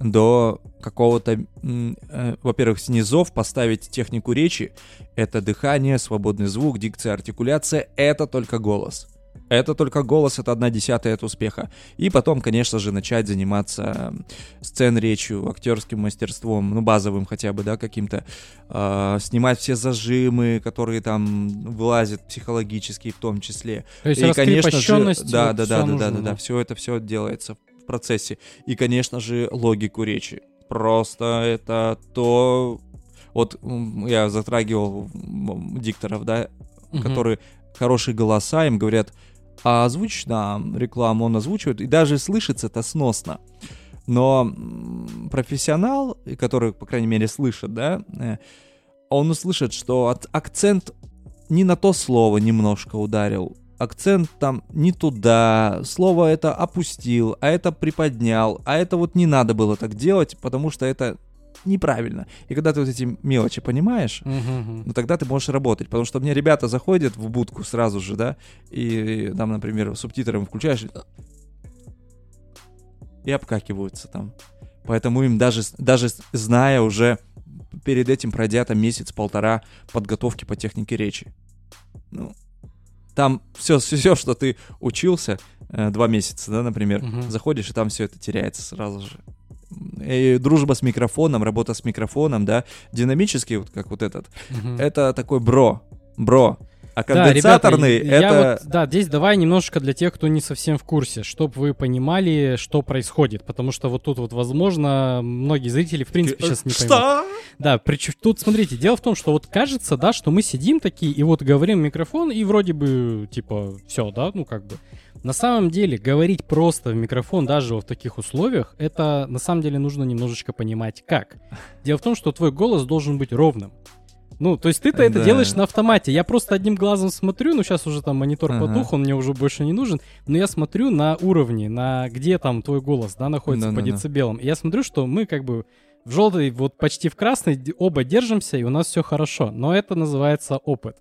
до какого-то, э, во-первых, с низов поставить технику речи. Это дыхание, свободный звук, дикция, артикуляция. Это только голос. Это только голос, это одна десятая от успеха. И потом, конечно же, начать заниматься сцен речью, актерским мастерством, ну, базовым хотя бы, да, каким-то. а, снимать все зажимы, которые там вылазят психологические в том числе. То есть И, конечно же, да, вот да, да, да, нужно, да, да, да, все это все делается в процессе. И, конечно же, логику речи. Просто это то, вот я затрагивал дикторов, да, Мгм. которые хорошие голоса, им говорят, а озвучь нам рекламу, он озвучивает, и даже слышится это сносно. Но профессионал, который, по крайней мере, слышит, да, э, он услышит, что акцент не на то слово немножко ударил, акцент там не туда, слово это опустил, а это приподнял, а это вот не надо было так делать, потому что это неправильно. И когда ты вот эти мелочи понимаешь, мгм. ну тогда ты можешь работать. Потому что мне ребята заходят в будку сразу же, да, и там, например, субтитром включаешь и обкакиваются там. Поэтому им даже, даже зная уже, перед этим пройдя там месяц-полтора подготовки по технике речи. Ну, там все, все, что ты учился, э, два месяца, да, например, Мгм. заходишь, и там все это теряется сразу же. И дружба с микрофоном, работа с микрофоном, да, динамический, вот как вот этот, это такой бро, бро. А Да, ребята, конденсаторный это... вот, да, здесь давай немножко для тех, кто не совсем в курсе, чтобы вы понимали, что происходит, потому что вот тут вот, возможно, многие зрители в принципе сейчас не поймут. Что? Да, причем тут, смотрите, дело в том, что вот кажется, да, что мы сидим такие и вот говорим в микрофон, и вроде бы, типа, все, да, ну как бы. На самом деле, говорить просто в микрофон даже в таких условиях, это на самом деле нужно немножечко понимать как. Дело в том, что твой голос должен быть ровным. Ну, то есть ты-то это Да. делаешь на автомате. Я просто одним глазом смотрю, ну сейчас уже там монитор Ага. потух, он мне уже больше не нужен, но я смотрю на уровне, на где там твой голос, да, находится по Да-да-да. децибелам. И я смотрю, что мы как бы в желтой, вот почти в красной, оба держимся, и у нас все хорошо. Но это называется опыт.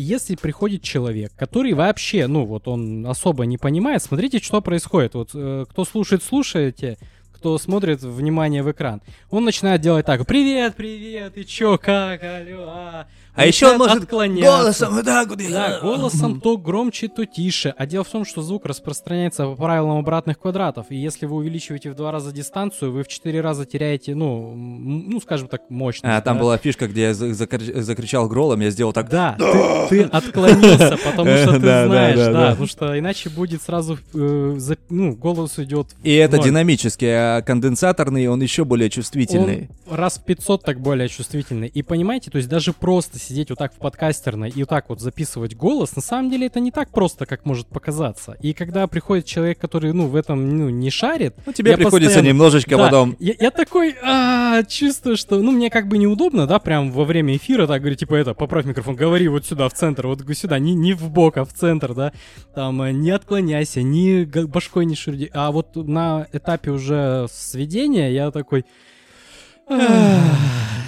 Если приходит человек, который вообще, ну вот он особо не понимает, смотрите, что происходит. Вот э, кто слушает, слушаете, кто смотрит, внимание в экран. Он начинает делать так, привет, привет, и чё, как, алло, а. А еще он может отклоняться. голосом вот так вот. Да, голосом то громче, то тише. А дело в том, что звук распространяется по правилам обратных квадратов. И если вы увеличиваете в два раза дистанцию, вы в четыре раза теряете, ну, ну, скажем так, мощность. А, там да? была фишка, где я за- закр- закричал гролом, я сделал так. Да, ты, ты отклонился, потому что ты знаешь, да, потому что иначе будет сразу, э, ну, голос идет. И это динамический, а конденсаторный, он еще более чувствительный. Раз в 500 так более чувствительный. И понимаете, то есть даже просто сидеть вот так в подкастерной и вот так вот записывать голос, на самом деле это не так просто, как может показаться. И когда приходит человек, который, ну, в этом, ну, не шарит, Ну, тебе приходится постоянно- немножечко да, потом... Я, я такой а, чувствую, что, ну, мне как бы неудобно, да, прям во время эфира так говорю, типа, это, поправь микрофон, говори вот сюда, в центр, вот сюда, не, не в бок, а в центр, да, там, э, не отклоняйся, не башкой не шурди. А вот на этапе уже сведения я такой...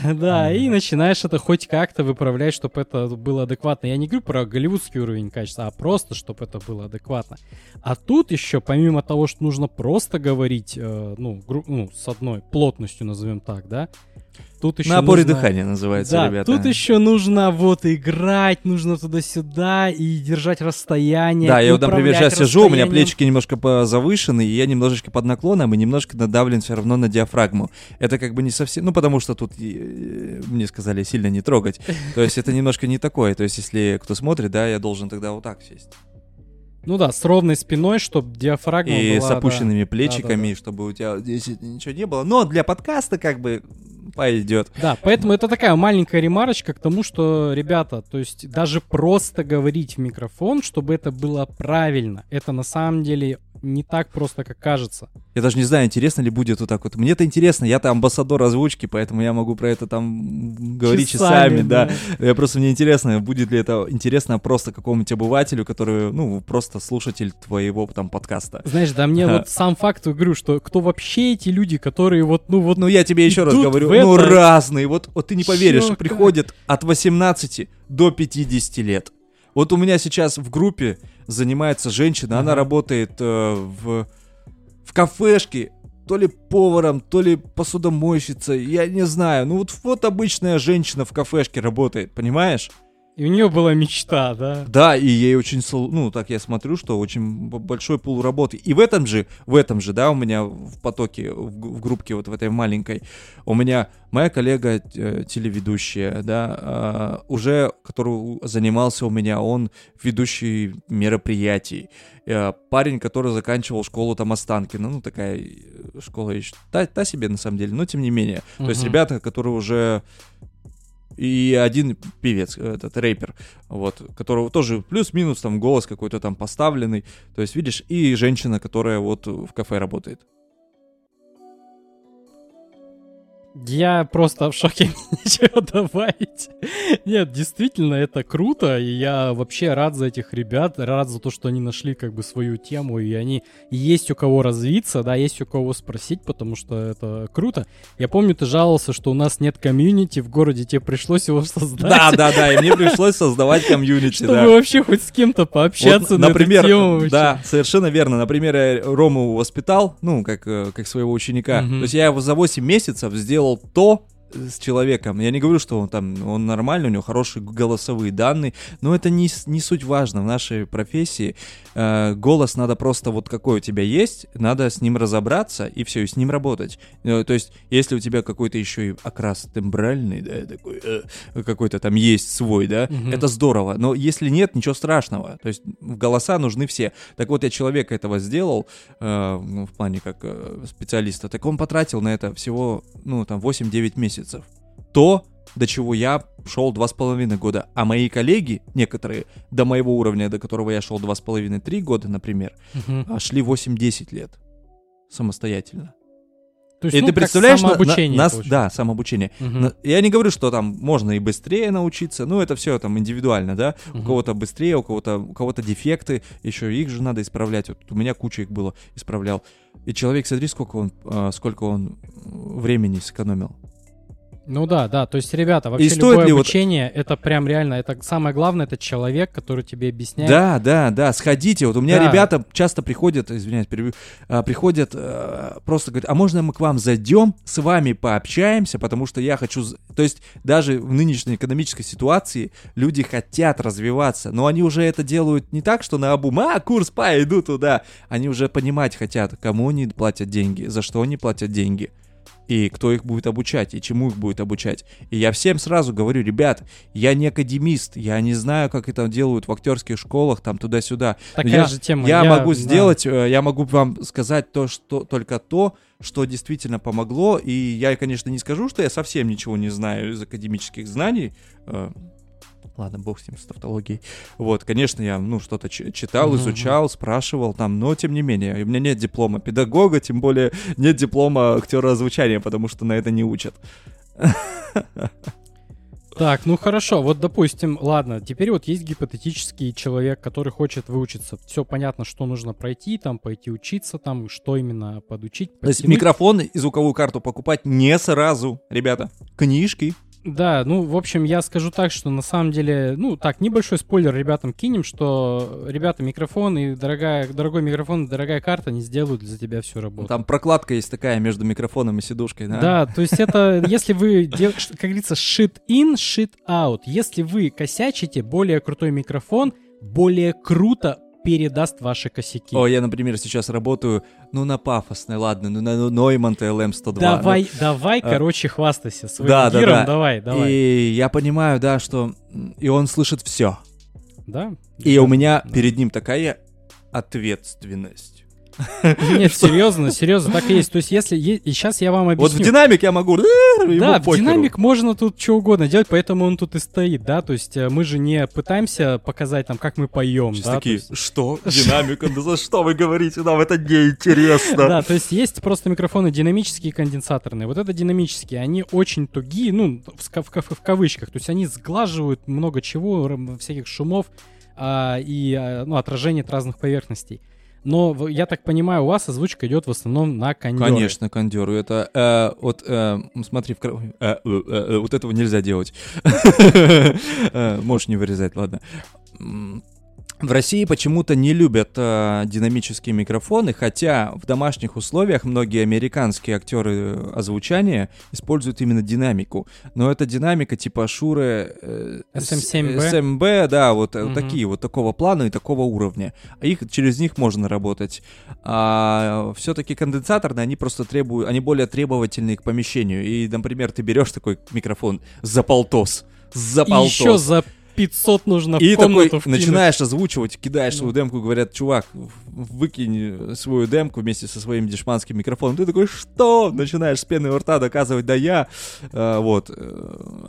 Да, и начинаешь это хоть как-то выправлять, чтобы это было адекватно. Я не говорю про голливудский уровень качества, а просто, чтобы это было адекватно. А тут еще, помимо того, что нужно просто говорить, э, ну, гру- ну, с одной плотностью, назовем так, да, тут еще На опоре нужно- дыхания называется, да, ребята. тут еще нужно вот играть, нужно туда-сюда и держать расстояние. Да, я вот, например, сейчас сижу, у меня плечики немножко завышены, и я немножечко под наклоном и немножко надавлен все равно на диафрагму. Это как бы не совсем... Ну, потому что тут мне сказали сильно не трогать. То есть это немножко не такое. То есть если кто смотрит, да, я должен тогда вот так сесть. Ну да, с ровной спиной, чтобы диафрагма и была, с опущенными да. плечиками, Да, да, чтобы у тебя здесь ничего не было. Но для подкаста как бы пойдет. Да, поэтому это такая маленькая ремарочка к тому, что, ребята, то есть даже просто говорить в микрофон, чтобы это было правильно, это на самом деле не так просто, как кажется. Я даже не знаю, интересно ли будет вот так вот. Мне это интересно, я-то амбассадор озвучки, поэтому я могу про это там говорить часами, Часами, да. да. Я просто мне интересно, будет ли это интересно просто какому-нибудь обывателю, который, ну, просто слушатель твоего там подкаста. Знаешь, да мне вот сам факт говорю, что кто вообще эти люди, которые вот, ну вот, Ну, я тебе еще раз говорю, ну, это- разные. Вот, вот ты не поверишь, Чё, как? приходят от 18 до 50 лет. Вот у меня сейчас в группе занимается женщина, она работает э, в, в кафешке, то ли поваром, то ли посудомойщицей, я не знаю. Ну вот, вот обычная женщина в кафешке работает, понимаешь? И у нее была мечта, да. Да, и ей очень, ну, так я смотрю, что очень большой пул работы. И в этом же, в этом же, да, у меня в потоке, в, группке вот в этой маленькой, у меня моя коллега э, телеведущая, да, а, уже, который занимался у меня, он ведущий мероприятий. Э, парень, который заканчивал школу там Останкина, ну, такая э, школа еще, та, та себе на самом деле, но тем не менее. То есть ребята, которые уже и один певец, этот рэпер, вот, которого тоже плюс-минус там голос какой-то там поставленный, то есть видишь, и женщина, которая вот в кафе работает. Я просто в шоке, ничего добавить. Нет, действительно, это круто, и я вообще рад за этих ребят, рад за то, что они нашли как бы свою тему, и они есть у кого развиться, да, есть у кого спросить, потому что это круто. Я помню, ты жаловался, что у нас нет комьюнити в городе, тебе пришлось его создать. Да, да, да, и мне пришлось создавать комьюнити, Чтобы да. вообще хоть с кем-то пообщаться Вот, на например, тему. да, совершенно верно. Например, я Рому воспитал, ну, как, э, как своего ученика. Мгм. То есть я его за 8 месяцев сделал то с человеком. Я не говорю, что он там, он нормальный, у него хорошие голосовые данные, но это не, не суть важно в нашей профессии. Э, голос надо просто вот какой у тебя есть, надо с ним разобраться и все, и с ним работать. Э, то есть, если у тебя какой-то еще и окрас тембральный, да, такой, э, какой-то там есть свой, да, Мгм. это здорово. Но если нет, ничего страшного. То есть голоса нужны все. Так вот, я человека этого сделал, э, ну, в плане как э, специалиста, так он потратил на это всего, ну, там, 8-9 месяцев. То, до чего я шел два с половиной года. А мои коллеги, некоторые, до моего уровня, до которого я шел два с половиной, три года, например, а, шли 8-10 лет самостоятельно. То есть, И ну, ты представляешь, на- на- самообучение нас, да, самообучение. Мгм. На- Я не говорю, что там можно и быстрее научиться, ну это все там индивидуально, да. У Мгм. кого-то быстрее, у кого-то у кого-то дефекты, еще их же надо исправлять. Вот у меня куча их было, исправлял. И человек, смотри, сколько он, а, сколько он времени сэкономил. Ну да, да, то есть, ребята, вообще стоит любое ли вот- обучение, это прям реально, это самое главное, это человек, который тебе объясняет. Да, да, да, сходите. Вот у меня Да. ребята часто приходят, извиняюсь, перебью, а, приходят, а, просто говорят, а можно мы к вам зайдем, с вами пообщаемся, потому что я хочу... з-» То есть даже в нынешней экономической ситуации люди хотят развиваться, но они уже это делают не так, что на обум, а, курс, па, иду туда. Они уже понимать хотят, кому они платят деньги, за что они платят деньги. И кто их будет обучать, и чему их будет обучать. И я всем сразу говорю, ребят, я не академист, я не знаю, как это делают в актерских школах, там туда-сюда. Такая я, же тема. я могу да. сделать, э, я могу вам сказать то, что только то, что действительно помогло. И я, конечно, не скажу, что я совсем ничего не знаю из академических знаний. Ладно, бог с ним, с тавтологией. Вот, конечно, я, ну, что-то читал, изучал, спрашивал там, но тем не менее, у меня нет диплома педагога, тем более нет диплома актера озвучания, потому что на это не учат. Так, ну хорошо, вот допустим, ладно, теперь вот есть гипотетический человек, который хочет выучиться. Все понятно, что нужно пройти, там пойти учиться, там что именно подучить. То есть подтянуть. микрофон и звуковую карту покупать не сразу, ребята. Книжки. Да, ну, в общем, я скажу так, что на самом деле, ну, так, небольшой спойлер ребятам кинем, что, ребята, микрофон и дорогая, дорогой микрофон и дорогая карта не сделают за тебя всю работу. Там прокладка есть такая между микрофоном и сидушкой, да? Да, то есть это, если вы, как говорится, shit in, shit out. Если вы косячите, более крутой микрофон более круто передаст ваши косяки. О, я, например, сейчас работаю, ну, на пафосной, ладно, ну, на Neumann LM102. давай, давай, а, короче, хвастайся своим да, да, гиром, да. давай, ну, давай. И я понимаю, да, что... И он слышит все. Да? И у меня Да. перед ним такая ответственность. Нет, серьезно, серьезно, так и есть. То есть, если и сейчас я вам объясню. Вот в динамик я могу... Да, в динамик можно тут что угодно делать, поэтому он тут и стоит, да, то есть э, мы же не пытаемся показать там, как мы поем, Сейчас да, такие, есть- что? Динамика? Да за что вы говорите? Нам это неинтересно. Да, то есть есть просто микрофоны динамические и конденсаторные. Вот это динамические, они очень тугие, ну, в, в ка- в кавычках. То есть они сглаживают много чего, всяких шумов а, и а, ну, отражений от разных поверхностей. Но я так понимаю, у вас озвучка идет в основном на кондёре. Конечно, кондеру. Это э, вот э, смотри, в кра- э, э, э, вот этого нельзя делать. Э, Можешь не вырезать, ладно. В России почему-то не любят э, динамические микрофоны, хотя в домашних условиях многие американские актеры озвучания используют именно динамику. Но это динамика типа Шуры э, SM7B. с- SMB, да, вот э, Мгм. такие вот такого плана и такого уровня. А их через них можно работать. А все-таки конденсаторные, они просто требуют, они более требовательны к помещению. И, например, ты берешь такой микрофон за полтос. За полтос. еще за 500 нужно И в комнату такой вкинуть. начинаешь озвучивать, кидаешь свою демку, говорят, чувак, выкинь свою демку вместе со своим дешманским микрофоном. Ты такой, что? Начинаешь с пены у рта доказывать, да я. Э, вот.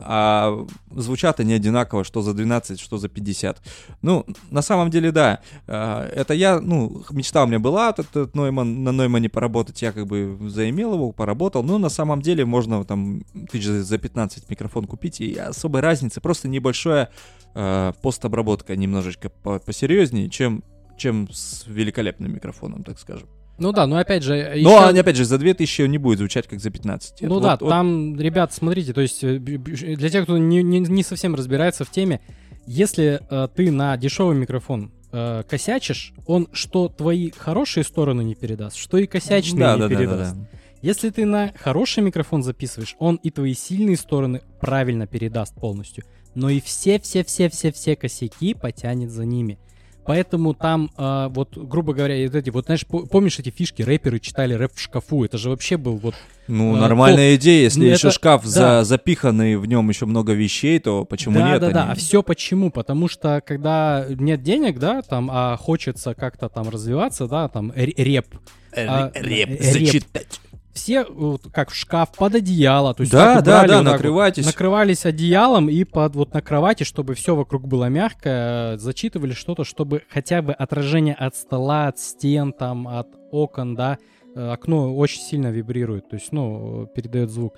А звучат они одинаково, что за 12, что за 50. Ну, на самом деле, да. Э, Это я, ну, мечта у меня была, этот, этот Нойман, на Ноймане поработать, я как бы заимел его, поработал. Но на самом деле можно там тысяч за 15 микрофон купить, и особой разницы, просто небольшое э, постобработка немножечко по- посерьезнее, чем, чем с великолепным микрофоном, так скажем. Ну да, но опять же... Но, ещё- они, опять же, за 2000 он не будет звучать, как за 15. Ну Вот- да, вот- там, ребят, смотрите, то есть э, для тех, кто не, не- не совсем разбирается в теме, если э, ты на дешевый микрофон э, косячишь, он что твои хорошие стороны не передаст, что и косячные да, не да, да, да, передаст. да. Если ты на хороший микрофон записываешь, он и твои сильные стороны правильно передаст полностью, но и все-все-все-все-все косяки потянет за ними. Поэтому там, э, вот, грубо говоря, вот эти, вот, знаешь, по- помнишь эти фишки, рэперы читали рэп в шкафу, это же вообще был вот Ну, А, нормальная идея, если ну, еще это- шкаф да. за, запиханный в нем еще много вещей, то почему да, нет? Да, да, они- А все почему? Потому что когда нет денег, да, там, а хочется как-то там развиваться, да, там реп. Р- а, реп э, реп. зачитать. Все вот, как в шкаф под одеяло, то есть Да, да, да, вот так вот, накрывайтесь. накрывались одеялом и под вот на кровати, чтобы все вокруг было мягкое, зачитывали что-то, чтобы хотя бы отражение от стола, от стен, там, от окон, да, э, окно очень сильно вибрирует, то есть, ну, передает звук.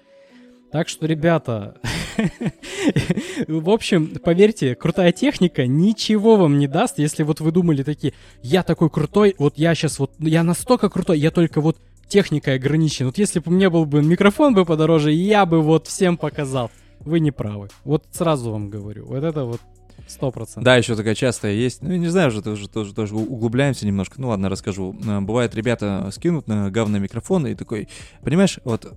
Так что, ребята, в общем, поверьте, крутая техника ничего вам не даст, если вот вы думали такие, я такой крутой, вот я сейчас вот, я настолько крутой, я только вот техникой ограничен. Вот если бы у меня был бы микрофон бы подороже, я бы вот всем показал. Вы не правы. Вот сразу вам говорю. Вот это вот сто процентов. Да, еще такая частая есть. Ну, не знаю, уже тоже, тоже, тоже углубляемся немножко. Ну ладно, расскажу. А, Бывает, ребята скинут на говно микрофон и такой, понимаешь, вот,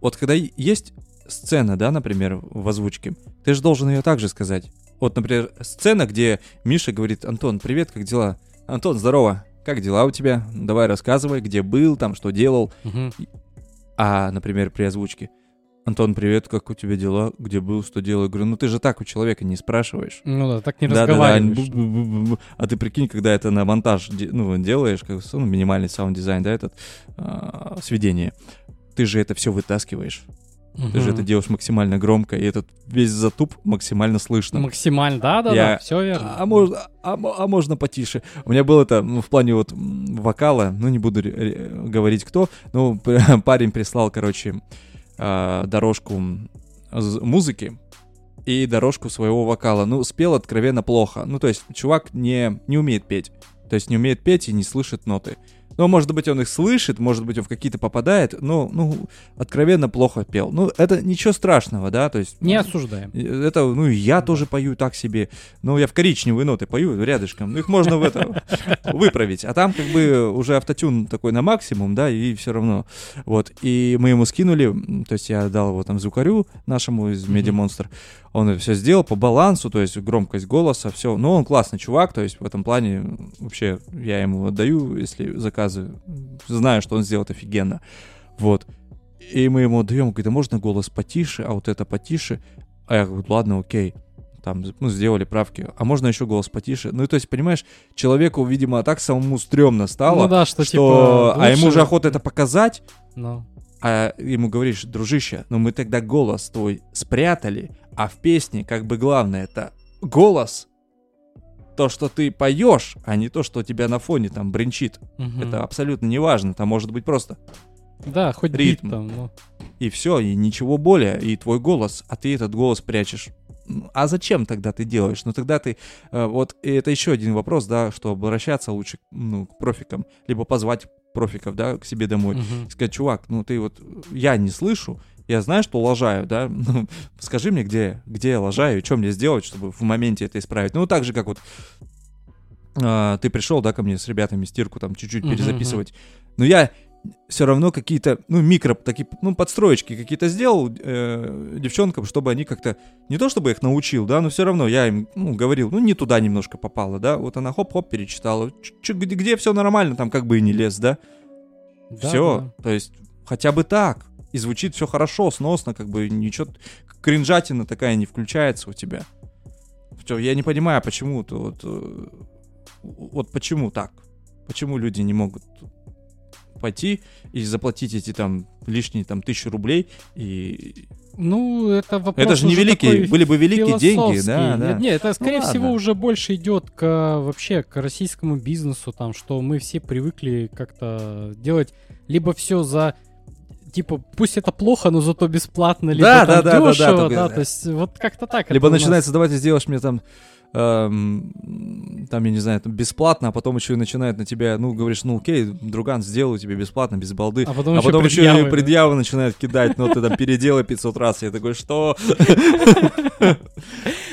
вот когда есть сцена, да, например, в озвучке, ты же должен ее также сказать. Вот, например, сцена, где Миша говорит, Антон, привет, как дела? Антон, здорово, как дела у тебя? Давай рассказывай, где был, там, что делал. Мгм. А, например, при озвучке. Антон, привет, как у тебя дела? Где был, что делал? Я говорю, ну ты же так у человека не спрашиваешь. Ну да, так не Да-да-да, разговариваешь. бу-бу-бу-бу. А ты прикинь, когда это на монтаж ну, делаешь, как ну, минимальный саунд-дизайн, да, этот а, сведение, ты же это все вытаскиваешь. Ты же это делаешь максимально громко, и этот весь затуп максимально слышно. Максимально, да, да, да, Я- все верно. А, можно, а, мо- а можно потише. У меня было это ну, в плане вот вокала, ну не буду говорить кто, ну парень прислал, короче, а, дорожку музыки и дорожку своего вокала. Ну, спел откровенно плохо. Ну, то есть чувак не, не умеет петь. То есть не умеет петь и не слышит ноты. Ну, может быть, он их слышит, может быть, он в какие-то попадает, но, ну, откровенно плохо пел. Ну, это ничего страшного, да, то есть... Не осуждаем. Это, ну, я тоже пою так себе. Ну, я в коричневые ноты пою рядышком. Ну, их можно в это выправить. А там как бы уже автотюн такой на максимум, да, и все равно. Вот. И мы ему скинули, то есть я дал его там звукарю нашему из Monster. Он все сделал по балансу, то есть громкость голоса, все. Но он классный чувак, то есть в этом плане вообще я ему отдаю, если заказы. Знаю, что он сделает офигенно. Вот. И мы ему отдаем, говорит, а можно голос потише, а вот это потише? А я говорю, ладно, окей. там, ну, сделали правки, а можно еще голос потише. Ну, то есть, понимаешь, человеку, видимо, так самому стрёмно стало, Ну да, что, что... типа, А ему же охота это показать, Ну, а ему говоришь, дружище, ну мы тогда голос твой спрятали, а в песне как бы главное это голос, то, что ты поешь, а не то, что у тебя на фоне там бренчит. мгм. Это абсолютно не важно, там может быть просто Да, хоть ритм. там, ну. и все, и ничего более, и твой голос, а ты этот голос прячешь. А зачем тогда ты делаешь? Ну тогда ты, э, вот и это еще один вопрос, да, что обращаться лучше ну, к профикам, либо позвать профиков, да, к себе домой. Мгм. сказать, чувак, ну ты вот, я не слышу, я знаю, что лажаю, да, ну, скажи мне, где, где я лажаю, и что мне сделать, чтобы в моменте это исправить. Ну, так же, как вот а, ты пришел, да, ко мне с ребятами стирку там чуть-чуть перезаписывать, но я все равно какие-то, ну, микро, такие, ну, подстроечки какие-то сделал э, девчонкам, чтобы они как-то, не то чтобы их научил, да, но все равно я им, ну, говорил, ну, не туда немножко попало, да, вот она хоп-хоп перечитала, где, где все нормально, там как бы и не лез, да, Да, все, то есть хотя бы так. И звучит все хорошо, сносно, как бы ничего, кринжатина такая не включается у тебя. Всё, я не понимаю, почему то вот, э, вот почему так? Почему люди не могут пойти и заплатить эти там лишние там тысячу рублей и Ну, это вопрос это же не великие, были бы великие деньги, да, да. Нет, нет, это, скорее ладно. всего, уже больше идет к вообще к российскому бизнесу, там, что мы все привыкли как-то делать либо все за типа, пусть это плохо, но зато бесплатно, либо Да, там да, да, да, да, дешево, только- да, то есть вот как-то так. Либо у нас. начинается, давайте сделаешь мне там, эм, там, я не знаю, там, бесплатно, а потом еще и начинает на тебя, ну, говоришь, ну, окей, друган, сделаю тебе бесплатно, без балды. а потом, А еще потом еще предъявы, и да. предъявы начинают кидать, ну, ты там переделай 500 раз. Я такой, что?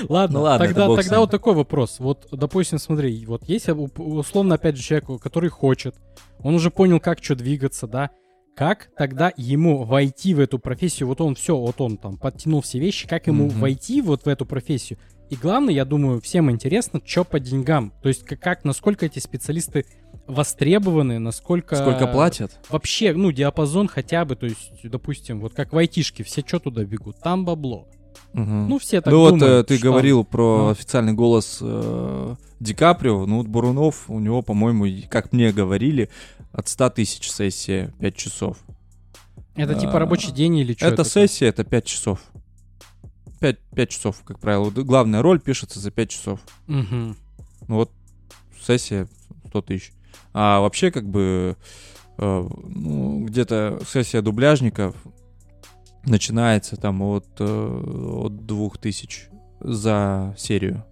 Ладно, Ну ладно, тогда, тогда вот такой вопрос. Вот, допустим, смотри, вот есть у- условно, опять же, человек, который хочет, он уже понял, как что двигаться, да, как тогда ему войти в эту профессию, вот он все, вот он там подтянул все вещи, как ему Мгм. войти вот в эту профессию. И главное, я думаю, всем интересно, что по деньгам. То есть как, как, насколько эти специалисты востребованы, насколько... Сколько платят? Вообще, ну, диапазон хотя бы, то есть, допустим, вот как в айтишке, все что туда бегут? Там бабло. Мгм. Ну, все так Ну вот думают. э, ты что- говорил про Ну. официальный голос э, Ди Каприо, ну вот Бурунов, у него, по-моему, как мне говорили, от 100 тысяч сессия 5 часов. Это типа А, рабочий день или что? это сессия, это 5 часов. 5, 5 часов, как правило. Вот Главная роль пишется за 5 часов. Угу. Ну вот сессия 100 тысяч. А вообще как бы э, ну, где-то сессия дубляжников начинается там от, э, от 2000 за серию.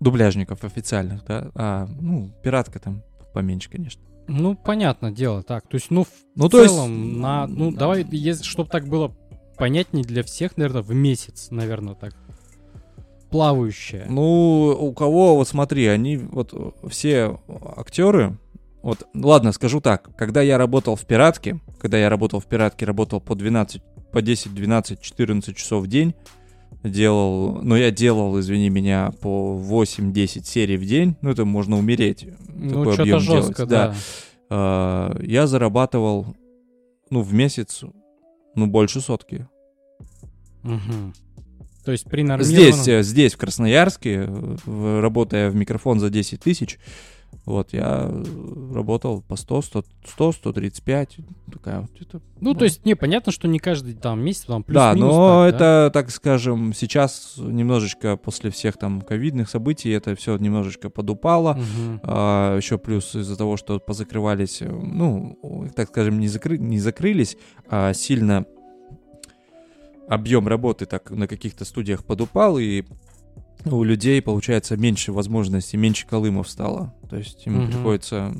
Дубляжников официальных, да? А, ну, пиратка там поменьше, конечно. Ну, понятное дело, так. То есть, ну, в Ну, то есть- целом, на, ну, давай, если, чтобы так было понятнее для всех, наверное, в месяц, наверное, так. Плавающая. Ну, у кого, вот смотри, они вот все актеры, вот, ладно, скажу так, когда я работал в пиратке, когда я работал в пиратке, работал по 12, по 10, 12, 14 часов в день, делал, но я делал, извини меня, по 8-10 серий в день, ну, это можно умереть, ну, такой объем жестко, делать, да. А, я зарабатывал, ну, в месяц, ну, больше сотки. Мгм. То есть при нормированном... Здесь, э, здесь, в Красноярске, э, работая в микрофон за 10 тысяч, вот, я э, работал по 100, 100, 100 135, такая вот это. Ну, то есть, не, понятно, что не каждый там месяц, там Да, плюс-минус но так, да? это, так скажем, сейчас немножечко после всех там ковидных событий это все немножечко подупало. Мгм. А, еще плюс из-за того, что позакрывались, э, ну, так скажем, не, закры- не закрылись, а сильно объем работы так на каких-то студиях подупал, и у людей, получается, меньше возможностей, меньше колымов стало. То есть им Мгм. приходится...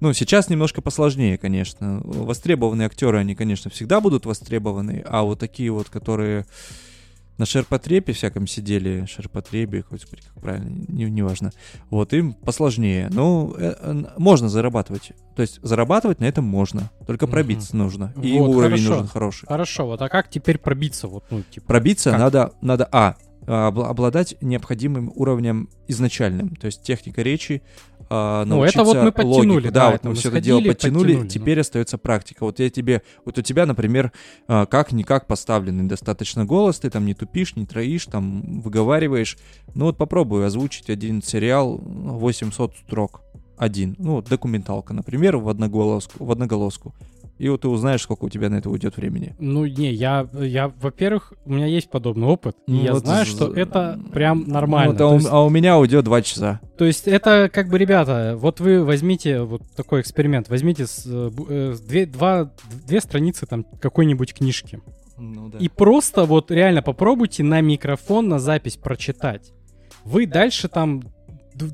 Ну, сейчас немножко посложнее, конечно. Востребованные актеры, они, конечно, всегда будут востребованы, а вот такие вот, которые на шерпотребе всяком сидели, шерпотребе, господи, как правильно, не, неважно. Вот, им посложнее. Ну, э, э, можно зарабатывать. То есть зарабатывать на этом можно. Только пробиться нужно. И Вот, уровень хорошо. нужен хороший. Хорошо, вот а как теперь пробиться? Вот, ну, типа, Пробиться Как? надо, надо, а, обладать необходимым уровнем изначальным. То есть техника речи, а, Ну, научиться это вот мы подтянули, логику. да, Да, вот мы все это дело подтянули, подтянули, ну. теперь остается практика. Вот я тебе, вот у тебя, например, а, как-никак поставленный достаточно голос, ты там не тупишь, не троишь, там выговариваешь. Ну вот попробуй озвучить один сериал 800 строк. Один. Ну, вот документалка, например, в одноголоску. В одноголоску. И вот ты узнаешь, сколько у тебя на это уйдет времени. Ну, не, я, я, во-первых, у меня есть подобный опыт, и Ну, я вот знаю, з- что это прям нормально. Вот, а, у, есть, а у меня уйдет 2 часа. то есть это как бы, ребята, вот вы возьмите вот такой эксперимент, возьмите с, э, э, две, два, две страницы там какой-нибудь книжки, Ну да. и просто вот реально попробуйте на микрофон, на запись прочитать. Вы дальше там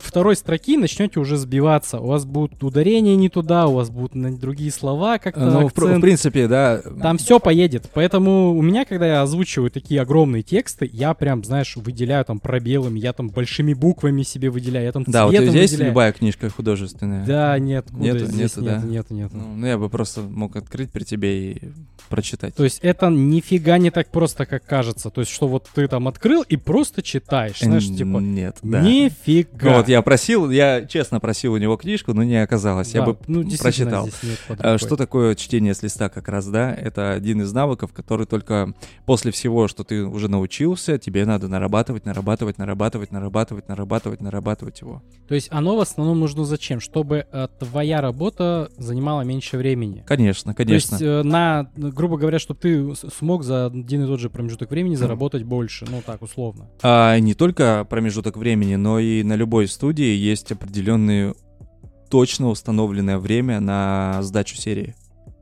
второй строки начнете уже сбиваться. У вас будут ударения не туда, у вас будут другие слова как-то Ну, в, в принципе, да. Там все поедет. Поэтому у меня, когда я озвучиваю такие огромные тексты, я прям, знаешь, выделяю там пробелами, я там большими буквами себе выделяю, я там Да, вот здесь выделяю. любая книжка художественная. Да, нет, Нету, здесь нету, нет, да? нету, нету. Ну, ну, я бы просто мог открыть при тебе и прочитать. То есть это нифига не так просто, как кажется. То есть, что вот ты там открыл и просто читаешь, знаешь, типа, Нет, да. нифига. Вот я просил, я честно просил у него книжку, но не оказалось. я Да, бы ну, прочитал. рукой. Что такое чтение с листа как раз, да? Это один из навыков, который только после всего, что ты уже научился, тебе надо нарабатывать, нарабатывать, нарабатывать, нарабатывать, нарабатывать, нарабатывать его. То есть оно в основном нужно зачем? Чтобы э, твоя работа занимала меньше времени. Конечно, конечно. То есть, э, на, грубо говоря, чтобы ты смог за один и тот же промежуток времени заработать больше, ну так, условно. А не только промежуток времени, но и на любой студии есть определенные точно установленное время на сдачу серии.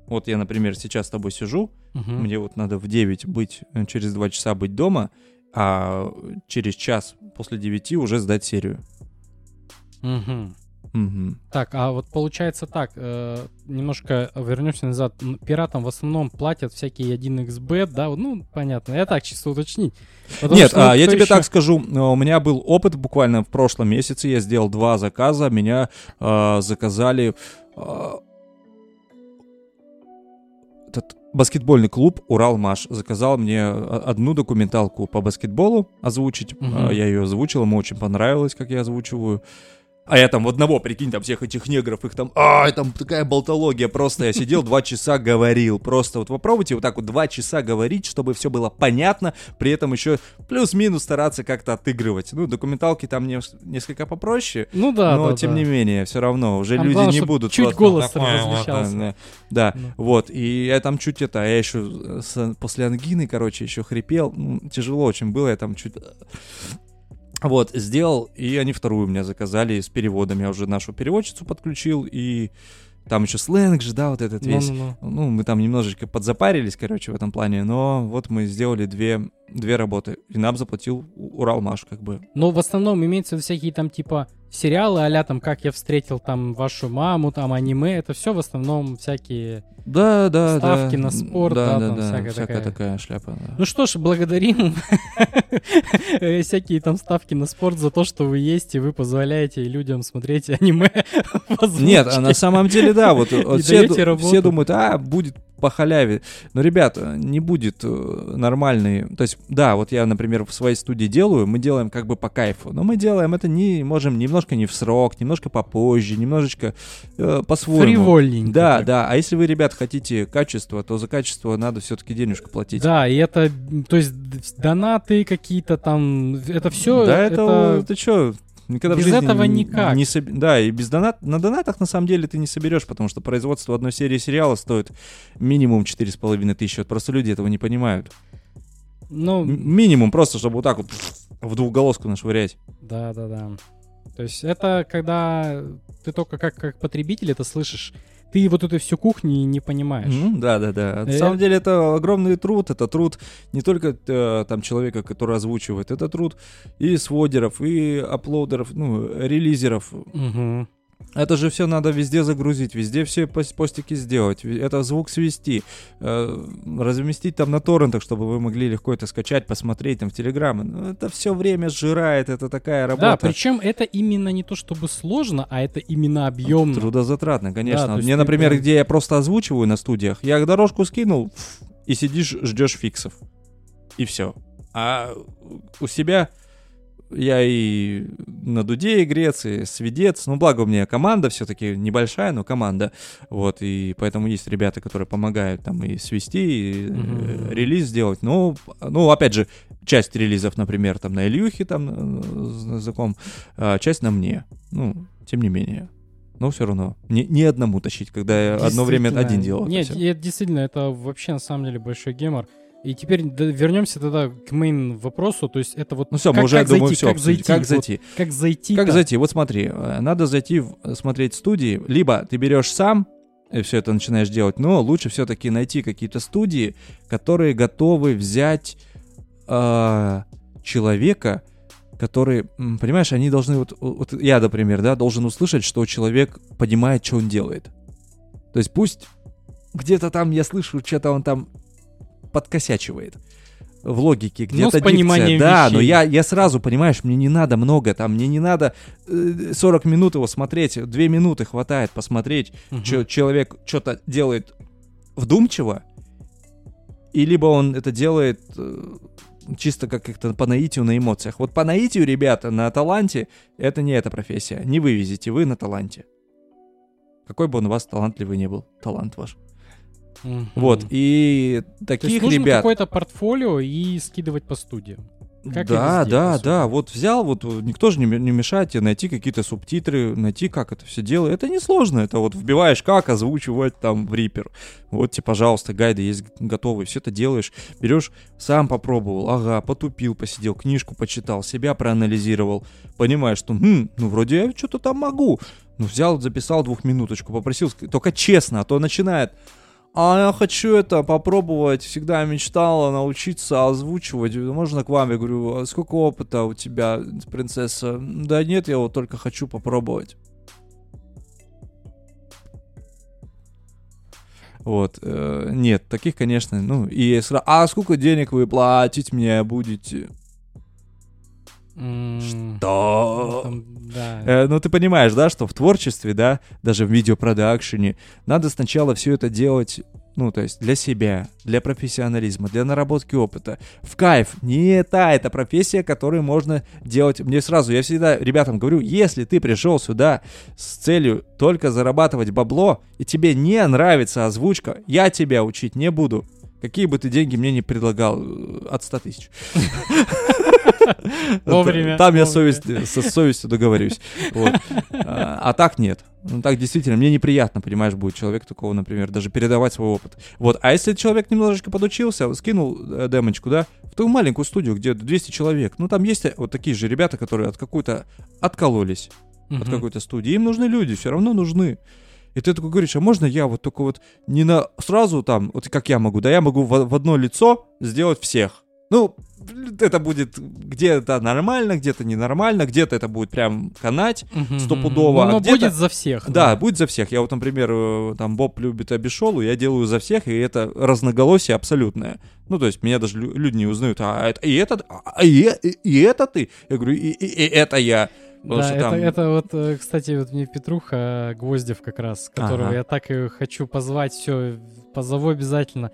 Вот я, например, сейчас с тобой сижу, Мгм. мне вот надо в 9 быть, э, через 2 часа быть дома, а через час после 9 уже сдать серию. Мгм. Так, а вот получается так, э, немножко вернемся назад. Пиратам в основном платят всякие 1xbet, да, ну, понятно, я так чисто уточнить. Нет, что а, вот я тебе ещё- так скажу, э, у меня был опыт буквально в прошлом месяце, я сделал два заказа, меня э, заказали э, этот баскетбольный клуб Уралмаш заказал мне о- одну документалку по баскетболу озвучить. Э, я ее озвучил, ему очень понравилось, как я озвучиваю. А я там в одного, прикинь, там всех этих негров, их там, а, там такая болтология, просто я сидел два часа говорил, просто вот попробуйте вот так вот два часа говорить, чтобы все было понятно, при этом еще плюс-минус стараться как-то отыгрывать. Ну, документалки там не- несколько попроще, Ну да, но да, тем да. не менее, все равно, уже Там люди главное, не будут чуть голос такой. Да, да, Ну. вот, и я там чуть это, я еще с- после ангины, короче, еще хрипел, ну, тяжело очень было, я там чуть... Вот, сделал, и они вторую меня заказали с переводом. Я уже нашу переводчицу подключил, и там еще сленг же, да, вот этот весь. Ну-ну-ну. Ну, мы там немножечко подзапарились, короче, в этом плане, но вот мы сделали две, две работы, и нам заплатил Уралмаш, как бы. Но в основном имеются всякие там типа сериалы а там «Как я встретил там вашу маму», там аниме, это все в основном всякие... Да, да, Ставки да. на спорт, да, там всякая всякая такая. такая шляпа, да. Ну что ж, благодарим всякие там ставки на спорт за то, что вы есть, и вы позволяете людям смотреть аниме. Нет, а на самом деле, да, вот, все, все думают, а, будет по халяве. Но, ребята, не будет э, нормальный... То есть, да, вот я, например, в своей студии делаю, мы делаем как бы по кайфу, но мы делаем это не, можем немножко не в срок, немножко попозже, немножечко э, по-своему. Фривольненько. Да, так. да, а если вы, ребят, хотите качество, то за качество надо все-таки денежку платить. Да, и это, то есть донаты какие-то там, это все, да, это, ты что, никогда без этого никак. Не соб- Да, и без донат... На донатах на самом деле ты не соберешь, потому что производство одной серии сериала стоит минимум 4,5 тысячи. Вот просто люди этого не понимают. ну, М- Минимум просто, чтобы вот так вот в двухголоску нашвырять. да, да, да. То есть это когда ты только как, как потребитель это слышишь, ты вот эту всю кухню не понимаешь. Мгм, Да, да, да. На Э, самом деле это огромный труд. Это труд не только э, там человека, который озвучивает, это труд и сводеров, и аплодеров, ну, релизеров. Мгм. Это же все надо везде загрузить, везде все пос- постики сделать, это звук свести, э, разместить там на торрентах, чтобы вы могли легко это скачать, посмотреть там в Телеграм. Ну, это все время сжирает, это такая Да, работа. причем это именно не то чтобы сложно, а это именно объемно. Трудозатратно, конечно. Да, Мне, например, прям- где я просто озвучиваю на студиях, я дорожку скинул и сидишь, ждешь фиксов. И все. А у себя я и на дуде игрец, и сведец. Ну, благо у меня команда все-таки небольшая, но команда. Вот, и поэтому есть ребята, которые помогают там и свести, и mm-hmm. релиз сделать. Ну, ну, опять же, часть релизов, например, там на Ильюхе там э, языком, а часть на мне. Ну, тем не менее. Но все равно. Не, не одному тащить, когда я одно время один делал. Нет, это действительно, это вообще на самом деле большой гемор. И теперь вернемся тогда к мейн вопросу, то есть это вот... Ну все, мы уже, как думаю, зайти, все как зайти, как зайти. Вот, как зайти Как зайти, вот смотри, э, надо зайти, в, смотреть студии, либо ты берешь сам, и все это начинаешь делать, но лучше все-таки найти какие-то студии, которые готовы взять э, человека, который, понимаешь, они должны, вот, вот я, например, да, должен услышать, что человек понимает, что он делает. То есть пусть где-то там я слышу, что-то он там подкосячивает в логике, где-то ну, дикция. Да, вещей. но я, я сразу, понимаешь, мне не надо много, там, мне не надо 40 э, минут его смотреть, 2 минуты хватает посмотреть, угу. что человек что-то делает вдумчиво, и либо он это делает э, чисто как то по наитию, на эмоциях. Вот по наитию, ребята, на таланте, это не эта профессия. Не вывезете вы на таланте. Какой бы он у вас талантливый не был, талант ваш. Угу. Вот, и таких То есть нужно ребят... какое-то портфолио и скидывать по студиям. Как да, везде, да, да. Вот взял, вот никто же не, не мешает тебе найти какие-то субтитры, найти, как это все делает. Это несложно. Это вот вбиваешь, как озвучивать там в Reaper. Вот тебе, пожалуйста, гайды есть готовые. Все это делаешь. Берешь, сам попробовал. Ага, потупил, посидел, книжку почитал, себя проанализировал. Понимаешь, что, хм, ну, вроде я что-то там могу. Ну, взял, записал двухминуточку, попросил. Только честно, а то начинает а я хочу это попробовать, всегда мечтала научиться озвучивать. Можно к вам? Я говорю, а сколько опыта у тебя, принцесса? Да нет, я вот только хочу попробовать. Вот, э, нет, таких, конечно, ну, и сразу, а сколько денег вы платить мне будете? Что? Ну, да. Э, ну, ты понимаешь, да, что в творчестве, да, даже в видеопродакшене, надо сначала все это делать ну, то есть для себя, для профессионализма, для наработки опыта. В кайф. Не та эта профессия, которую можно делать. Мне сразу, я всегда ребятам говорю, если ты пришел сюда с целью только зарабатывать бабло, и тебе не нравится озвучка, я тебя учить не буду. Какие бы ты деньги мне не предлагал, э, от 100 тысяч. Вовремя. Там я совесть, со совестью договорюсь. Вот. А, а так нет. Ну так действительно, мне неприятно, понимаешь, будет человек такого, например, даже передавать свой опыт. Вот, а если человек немножечко подучился, скинул э, демочку, да, в ту маленькую студию, где 200 человек, ну там есть вот такие же ребята, которые от какой-то откололись, от какой-то студии, им нужны люди, все равно нужны. И ты такой говоришь, а можно я вот только вот не на сразу там, вот как я могу, да, я могу в, в одно лицо сделать всех. Ну, это будет где-то нормально, где-то ненормально, где-то это будет прям канать угу, стопудово. Но а будет за всех. Да, да, будет за всех. Я вот, например, э, там Боб любит Абишолу, я делаю за всех, и это разноголосие абсолютное. Ну, то есть меня даже люди не узнают, а это, и это, а, и, и, и это ты? Я говорю, и, и, и это я. да, это, там... это вот, э, кстати, вот мне Петруха Гвоздев как раз, которого ага. я так и хочу позвать, все, позову обязательно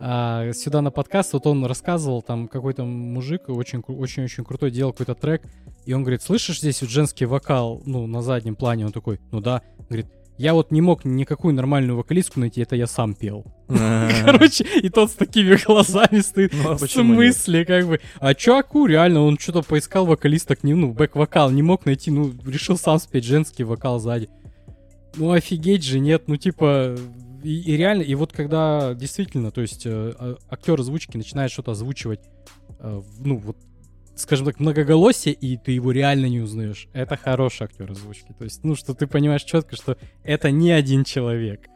а, сюда на подкаст, вот он рассказывал, там какой-то мужик очень-очень-очень крутой делал какой-то трек, и он говорит, слышишь здесь вот женский вокал, ну, на заднем плане, он такой, ну да, говорит, я вот не мог никакую нормальную вокалистку найти, это я сам пел. Короче, и тот с такими глазами стоит, ну, а в смысле, как бы. А чуваку реально, он что-то поискал вокалисток, не, ну, бэк-вокал, не мог найти, ну, решил сам спеть женский вокал сзади. Ну, офигеть же, нет, ну, типа, и, и реально, и вот когда действительно, то есть э, а, актер озвучки начинает что-то озвучивать, э, ну вот, скажем так, многоголосие, и ты его реально не узнаешь. Это хороший актер озвучки. То есть, ну, что ты понимаешь четко, что это не один человек.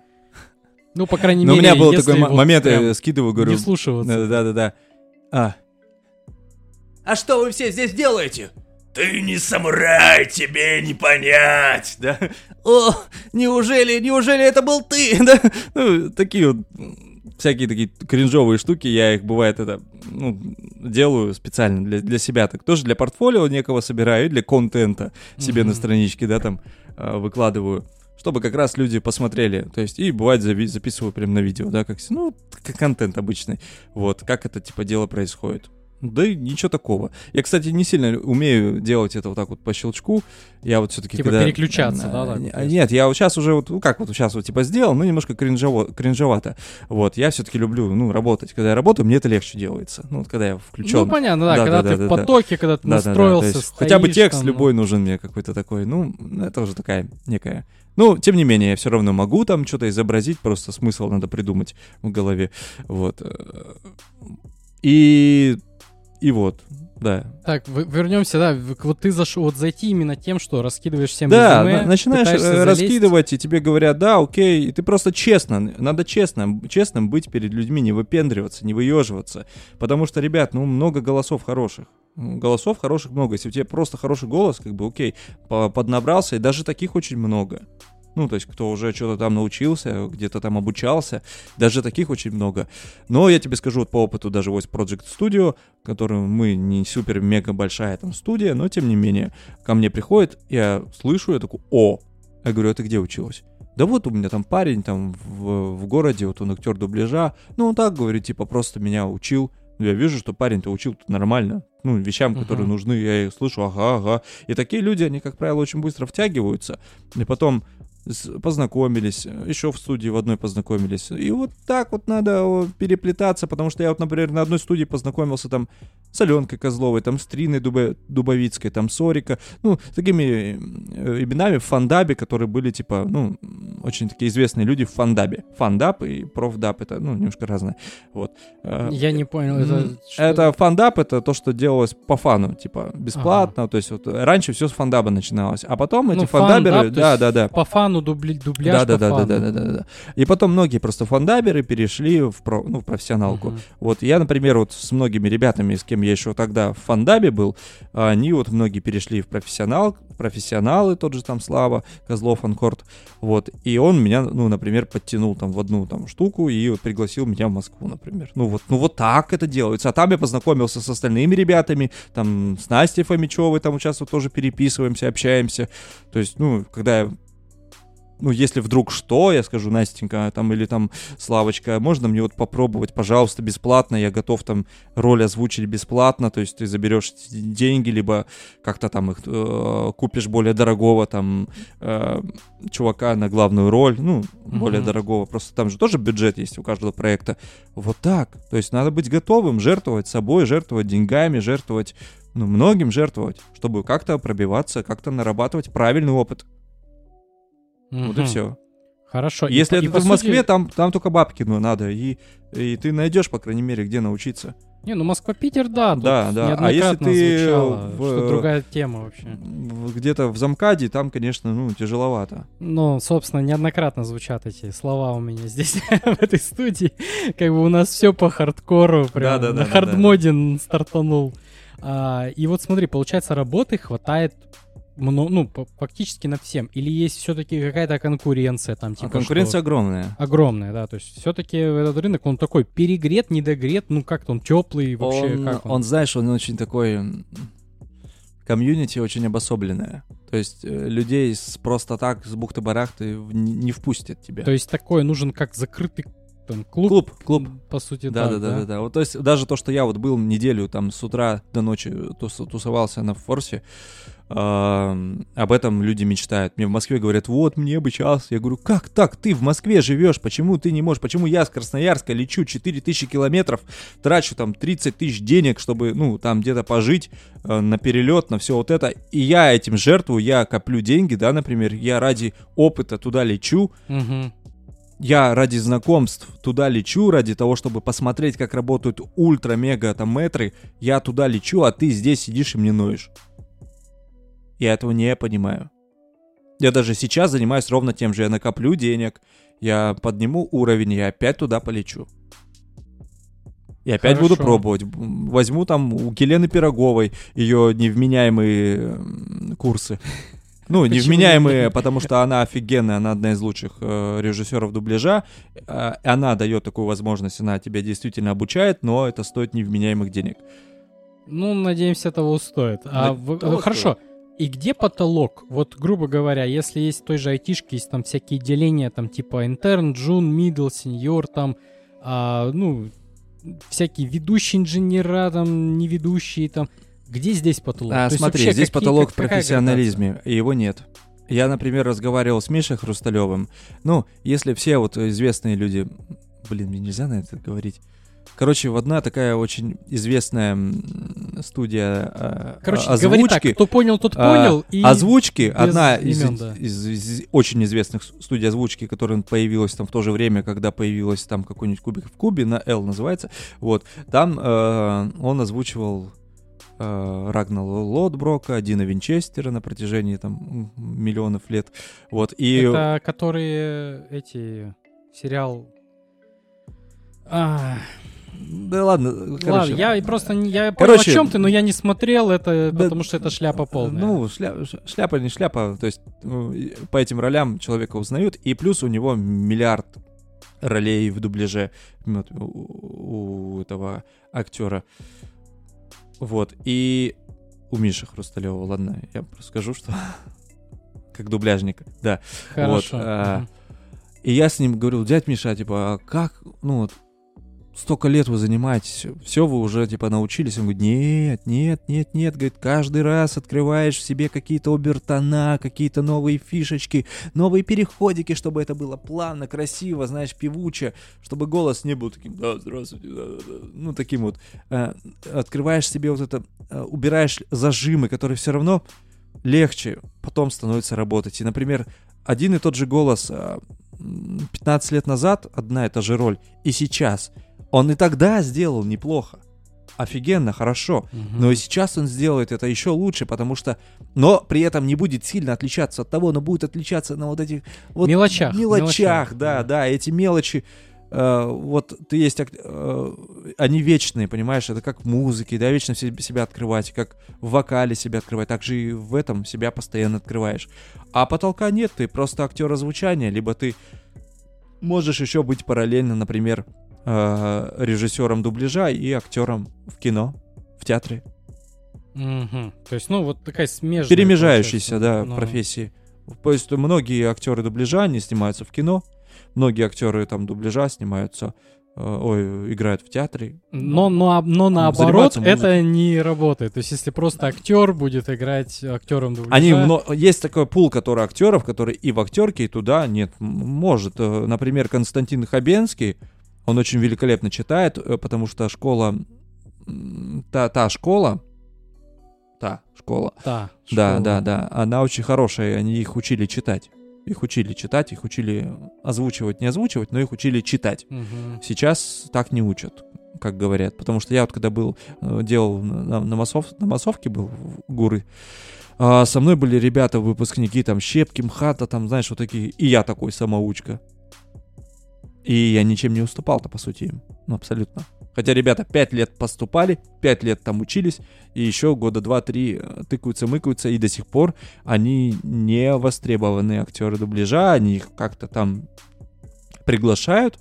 Ну, по крайней Но мере, у меня был такой вот момент, я скидываю, говорю... Не вслушиваться. Да-да-да. А. А что вы все здесь делаете? Ты не самурай, тебе не понять, да? О, неужели, неужели это был ты, да? Ну, такие вот всякие такие кринжовые штуки, я их, бывает, это, ну, делаю специально для, для себя, так тоже для портфолио некого собираю, для контента себе mm-hmm. на страничке, да, там, э, выкладываю, чтобы как раз люди посмотрели, то есть, и бывает зави- записываю прям на видео, да, как, ну, как контент обычный, вот, как это, типа, дело происходит. Да и ничего такого. Я, кстати, не сильно умею делать это вот так вот по щелчку. Я вот все-таки Типа когда... переключаться, да, так? Не- а, Нет, я вот сейчас уже вот, ну как вот сейчас вот типа сделал, ну немножко кринжово, кринжовато. Вот, я все-таки люблю, ну, работать. Когда я работаю, мне это легче делается. Ну, вот когда я включен. Ну, понятно, да, Да, когда да, ты да, в да, да. потоке, когда ты то настроился, есть хотя бы стоишь текст там, любой нужен мне какой-то такой. Ну, это уже такая некая. Ну, тем не менее, я все равно могу там что-то изобразить, просто смысл надо придумать в голове. Вот. э, И. И вот, да. Так, вернемся, да, вот ты зашел, вот зайти именно тем, что раскидываешь всем Да, резюме, на- начинаешь э, залезть. раскидывать, и тебе говорят, да, окей, и ты просто честно, надо честно, честным быть перед людьми, не выпендриваться, не выеживаться, потому что, ребят, ну, много голосов хороших, Ну, голосов хороших много, если у тебя просто хороший голос, как бы, окей, по- поднабрался, и даже таких очень много. Ну, то есть, кто уже что-то там научился, где-то там обучался, даже таких очень много. Но я тебе скажу вот по опыту даже Voice Project Studio, которым мы не супер-мега большая там студия, но тем не менее, ко мне приходит, я слышу, я такой, о, я говорю, а ты где училась? Да вот у меня там парень там в, в городе, вот он актер дубляжа, ну он так говорит, типа просто меня учил. Я вижу, что парень-то учил нормально, ну, вещам, которые Мгм. нужны, я их слышу, ага, ага. И такие люди, они, как правило, очень быстро втягиваются, и потом познакомились, еще в студии в одной познакомились. И вот так вот надо переплетаться, потому что я вот, например, на одной студии познакомился там с Аленкой Козловой, там с Триной Дубе- Дубовицкой, там Сорика, ну, с такими э, именами в фандабе, которые были, типа, ну, очень такие известные люди в фандабе. Фандаб и профдаб, это, ну, немножко разное. Вот. Э, Я не понял, это? Это фандаб, это то, что делалось по фану, типа, бесплатно, то есть вот раньше все с фандаба начиналось, а потом эти Ну, фандаберы, фандаб, то да, да, да, По фану дубли, дубляж да, да, да, да, фану. да, да, да. И потом многие просто фандаберы перешли в, про, ну, в профессионалку. Мгм. Вот я, например, вот с многими ребятами, с кем я еще тогда в фандабе был, они вот многие перешли в профессионал, профессионалы, тот же там Слава Козлов, Анкорд, вот, и он меня, ну, например, подтянул там в одну там штуку и вот пригласил меня в Москву, например. Ну вот, ну вот так это делается. А там я познакомился с остальными ребятами, там с Настей Фомичевой, там вот тоже переписываемся, общаемся. То есть, ну, когда я ну, если вдруг что, я скажу, Настенька, там, или там, Славочка, можно мне вот попробовать, пожалуйста, бесплатно, я готов там роль озвучить бесплатно, то есть ты заберешь деньги, либо как-то там их э, купишь более дорогого там э, чувака на главную роль, ну, более Мгм. дорогого, просто там же тоже бюджет есть у каждого проекта. Вот так, то есть надо быть готовым жертвовать собой, жертвовать деньгами, жертвовать, ну, многим жертвовать, чтобы как-то пробиваться, как-то нарабатывать правильный опыт. Вот и все. Хорошо. и Если и это по в Москве, сути- там, там только бабки ну, надо, и, и ты найдешь, по крайней мере, где научиться. Не, ну Москва-Питер, да, Да, да. А если ты звучало, в- что другая тема вообще. Где-то в Замкаде, там, конечно, ну, тяжеловато. Ну, собственно, неоднократно звучат эти слова у меня здесь, в этой студии. Как бы у нас все по хардкору, прям Да-да-да-да-да. на хардмоде стартанул. А, и вот смотри, получается, работы хватает ну, по- фактически на всем. Или есть все-таки какая-то конкуренция там, А типа конкуренция что- огромная. огромная, да. То есть все-таки этот рынок, он такой перегрет, недогрет, ну как-то он теплый вообще, он, как он? он, знаешь, он очень такой... Комьюнити очень обособленное. То есть э, людей с просто так, с бухты-барахты не, впустят тебя. То есть такой нужен как закрытый там, клуб, клуб, клуб. по сути, Да, так, да, да, да, да. Вот, то есть даже то, что я вот был неделю там с утра до ночи тус- тусовался на форсе, об этом люди мечтают. Мне в Москве говорят, вот мне бы час. Я говорю, как так? Ты в Москве живешь, почему ты не можешь? Почему я с Красноярска лечу 4000 километров, трачу там 30 тысяч денег, чтобы, ну, там где-то пожить э, на перелет, на все вот это. И я этим жертвую, я коплю деньги, да, например, я ради опыта туда лечу, Мгм. я ради знакомств туда лечу, ради того, чтобы посмотреть, как работают ультра-мега там метры, я туда лечу, а ты здесь сидишь и мне ноешь. Я этого не понимаю. Я даже сейчас занимаюсь ровно тем же. Я накоплю денег, я подниму уровень, я опять туда полечу. И опять буду Хорошо. пробовать. М, Возьму там у Елены Пироговой ее невменяемые курсы. Ну, невменяемые, потому что она офигенная, она одна из лучших э, режиссеров дубляжа. Э, она дает такую возможность, она тебя действительно обучает, но это стоит невменяемых денег. Ну, надеемся, того стоит. А Да, в- того хорошо. И где потолок? Вот, грубо говоря, если есть в той же айтишке, есть там всякие деления, там типа интерн, джун, мидл, сеньор, там, а, ну, всякие ведущие инженера, там, не ведущие, там. Где здесь потолок? А, То есть смотри, вообще здесь какие- потолок в как- какая профессионализме, и его нет. Я, например, разговаривал с Мишей Хрусталевым. Ну, если все вот известные люди... Блин, мне нельзя на это говорить. Короче, в одна такая очень известная студия э, Короче, а- говори так, озвучки. кто понял, тот А, понял. и Озвучки, одна из, имен, да. из- из очень известных студий озвучки, которая появилась там в то же время, когда появилась там какой-нибудь кубик в кубе, на L называется, вот, там э, он озвучивал э, Рагнала Лотброка, Дина Винчестера на протяжении там миллионов лет, вот, и... Это которые эти сериал. А, Да ладно, короче, ладно, я просто я Короче, понял, о чем ты, но я не смотрел это, Да, потому что это шляпа полная. Ну, шля- шляпа не шляпа, то есть ну, по этим ролям человека узнают, и плюс у него миллиард ролей в дубляже вот, у, у этого актера. Вот, и у Миши Хрусталева, ладно, я просто скажу, что как дубляжник, да. Хорошо. а, Мгм. И я с ним говорил, дядь Миша, типа, а как, ну вот, столько лет вы занимаетесь, все вы уже, типа, научились? Он говорит, нет, нет, нет, нет, говорит, каждый раз открываешь в себе какие-то обертона, какие-то новые фишечки, новые переходики, чтобы это было плавно, красиво, знаешь, певуче, чтобы голос не был таким, да, здравствуйте, да, да, да», ну, таким вот. Э, открываешь себе вот это, э, убираешь зажимы, которые все равно легче потом становится работать. И, например, один и тот же голос а, м, 15 лет назад, одна и та же роль, и сейчас, он и тогда сделал неплохо. Офигенно, хорошо. Мгм. Но и сейчас он сделает это еще лучше, потому что... Но при этом не будет сильно отличаться от того, но будет отличаться на вот этих... Вот Мелочах, Мелочах, мелочах, да, да. Эти мелочи... э, вот ты есть... э, они вечные, понимаешь? Это как в музыке, да, вечно се- себя открывать, как в вокале себя открывать, так же и в этом себя постоянно открываешь. А потолка нет, ты просто актер озвучания, либо ты можешь еще быть параллельно, например, э, режиссером дубляжа и актером в кино, в театре. Мгм. То есть, ну, вот такая смежная. Перемежающиеся, да, получается. Ну, профессии. То есть многие актеры дубляжа, они снимаются в кино, многие актеры там дубляжа снимаются, э, ой, играют в театре. Но, но, но наоборот, это не работает. То есть, если просто актер будет играть актером дубляжа... Они, мно- есть такой пул, который актеров, который и в актерке, и туда нет, может. Э, Например, Константин Хабенский, он очень великолепно читает, э, потому что школа, та, та школа, та школа, Да, Да, школа. да, да. Она очень хорошая, они их учили читать. Их учили читать, их учили озвучивать, не озвучивать, но их учили читать. Мгм. Сейчас так не учат, как говорят. Потому что я вот когда был, э, делал на, на, массов- на массовке был в Гуры, а со мной были ребята, выпускники, там, Щепки, МХАТа, там, знаешь, вот такие. И я такой самоучка. И я ничем не уступал-то, по сути, им. Ну, абсолютно. Хотя ребята 5 лет поступали, 5 лет там учились, и еще года 2-3 тыкаются, мыкаются, и до сих пор они не востребованные актеры дубляжа, они их как-то там приглашают,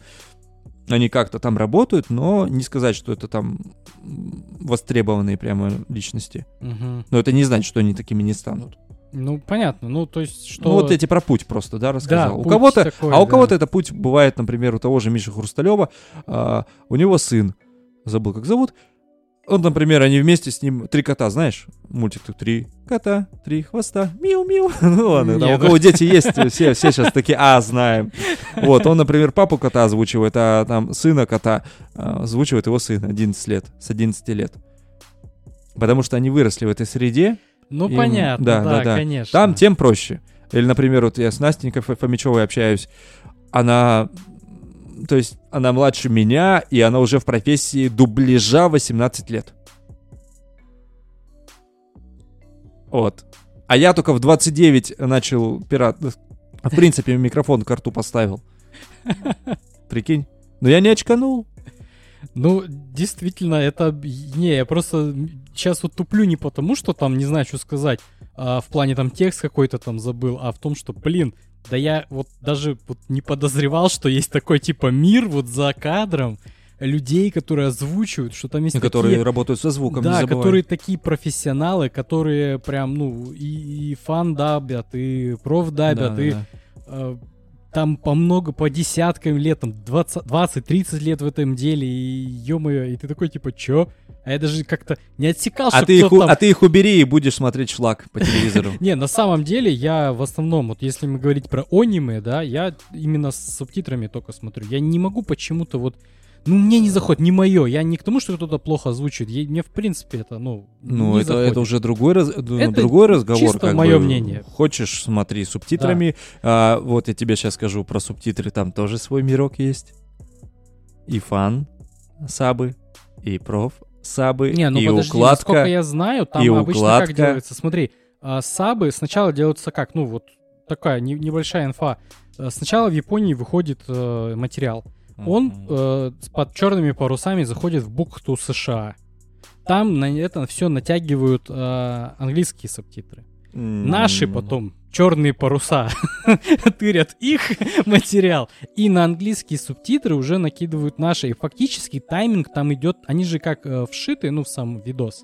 они как-то там работают, но не сказать, что это там востребованные прямо личности. Мгм. Но это не значит, что они такими не станут. Ну, понятно. Ну, то есть, что... Ну вот эти про путь просто, да, рассказал. у путь кого-то, такой, а у да. кого-то это путь бывает, например, у того же Миши Хрусталева, а, у него сын, забыл как зовут, он, например, они вместе с ним три кота, знаешь, мультик тут три кота, три хвоста, миу-миу. Ну ладно, там у кого дети есть, все, все сейчас такие, а, знаем. Вот, он, например, папу кота озвучивает, а там сына кота а, озвучивает его сын 11 лет, с 11 лет. Потому что они выросли в этой среде, Ну, им- понятно, да, да, да, конечно. там тем проще. Или, например, вот я с Настенькой Фо- Фомичевой общаюсь. Она, то есть, она младше меня, и она уже в профессии дубляжа 18 лет. Вот. А я только в 29 начал пират... В принципе, микрофон к рту поставил. Прикинь. Но я не очканул. Ну, действительно, это... Не, я просто сейчас вот туплю не потому, что там не знаю, что сказать, а в плане там текст какой-то там забыл, а в том, что, блин, да я вот даже вот не подозревал, что есть такой типа мир вот за кадром людей, которые озвучивают, что там есть Которые такие... работают со звуком, Да, которые такие профессионалы, которые прям, ну, и, и фан дабят, и проф дабят, Да, и да. э, там по много, по десяткам лет, там 20-30 лет в этом деле, и ё-моё, и ты такой, типа, чё? А я даже как-то не отсекал, А ты, их, там... а ты их убери и будешь смотреть шлак по телевизору. Не, на самом деле я в основном, вот если мы говорить про аниме, да, я именно с субтитрами только смотрю. Я не могу почему-то вот... Ну, мне не заходит, не мое. Я не к тому, что кто-то плохо озвучивает. Я- мне, в принципе, это, ну, Ну, это, заходит. это уже другой, раз- ну, Это другой разговор. чисто как бы. мнение. Хочешь, смотри субтитрами. А, вот я тебе сейчас скажу про субтитры. Там тоже свой мирок есть. И фан сабы, и проф сабы, Не, ну и подожди, укладка. насколько я знаю, там и обычно укладка. как делается. Смотри, а, сабы сначала делаются как? Ну, вот такая не- небольшая инфа. Э, Сначала в Японии выходит э, материал. Он э, под черными парусами заходит в бухту США. Там на это все натягивают э, английские субтитры. Наши потом черные паруса тырят их материал. И на английские субтитры уже накидывают наши. И фактически тайминг там идет, они же как э, вшиты, ну, в сам видос.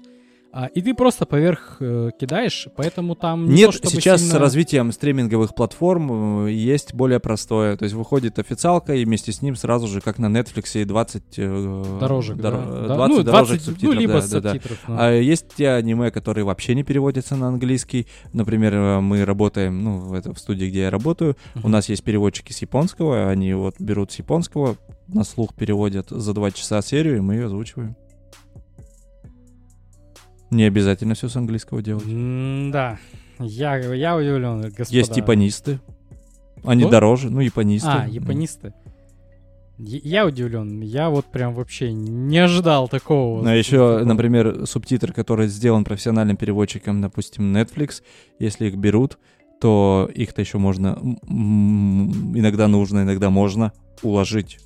И ты просто поверх э, кидаешь, поэтому там не Нет, то, сейчас сильно- с развитием стриминговых платформ э, есть более простое. То есть выходит официалка, и вместе с ним сразу же, как на Netflix, и 20... э, дорожек, да, доро- да. 20 ну, дорожек 20, субтитров, ну, либо да, с да, да. субтитров. ну. А есть те аниме, которые вообще не переводятся на английский. Например, мы работаем, ну, в, это, в студии, где я работаю, у Мгм. нас есть переводчики с японского, они вот берут с японского, на слух переводят за два часа серию, и мы ее озвучиваем. Не обязательно все с английского делать. М, Да, я, я удивлен, господа. Есть японисты. Они Кто? дороже, ну, японисты. А, японисты. Я я удивлен. Я вот прям вообще не ожидал такого. А еще, например, субтитр, который сделан профессиональным переводчиком, допустим, Netflix, если их берут, то их-то еще можно, м, иногда нужно, иногда можно уложить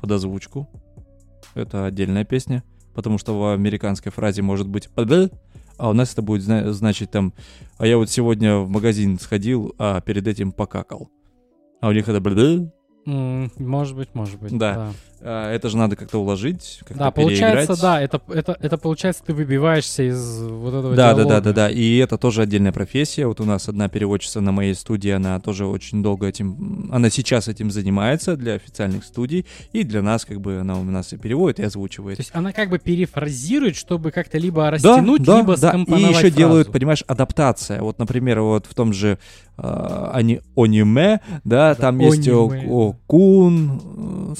под озвучку. Это отдельная песня, потому что в американской фразе может быть а у нас это будет зна- значить там «а я вот сегодня в магазин сходил, а перед этим покакал». А у них это Может быть, может быть. Да. а это же надо как-то уложить, как-то Да, получается, переиграть. да, это, это, это получается, ты выбиваешься из вот этого Да, да, диалога. да, да, да. И это тоже отдельная профессия. Вот у нас одна переводчица на моей студии, она тоже очень долго этим, она сейчас этим занимается для официальных студий, и для нас как бы она у нас и переводит, и озвучивает. То есть она как бы перефразирует, чтобы как-то либо растянуть, либо И скомпоновать еще делают, фразу. понимаешь, адаптация. Вот, например, вот в том же э, ани- аниме, да, там есть о- аниме, о, кун,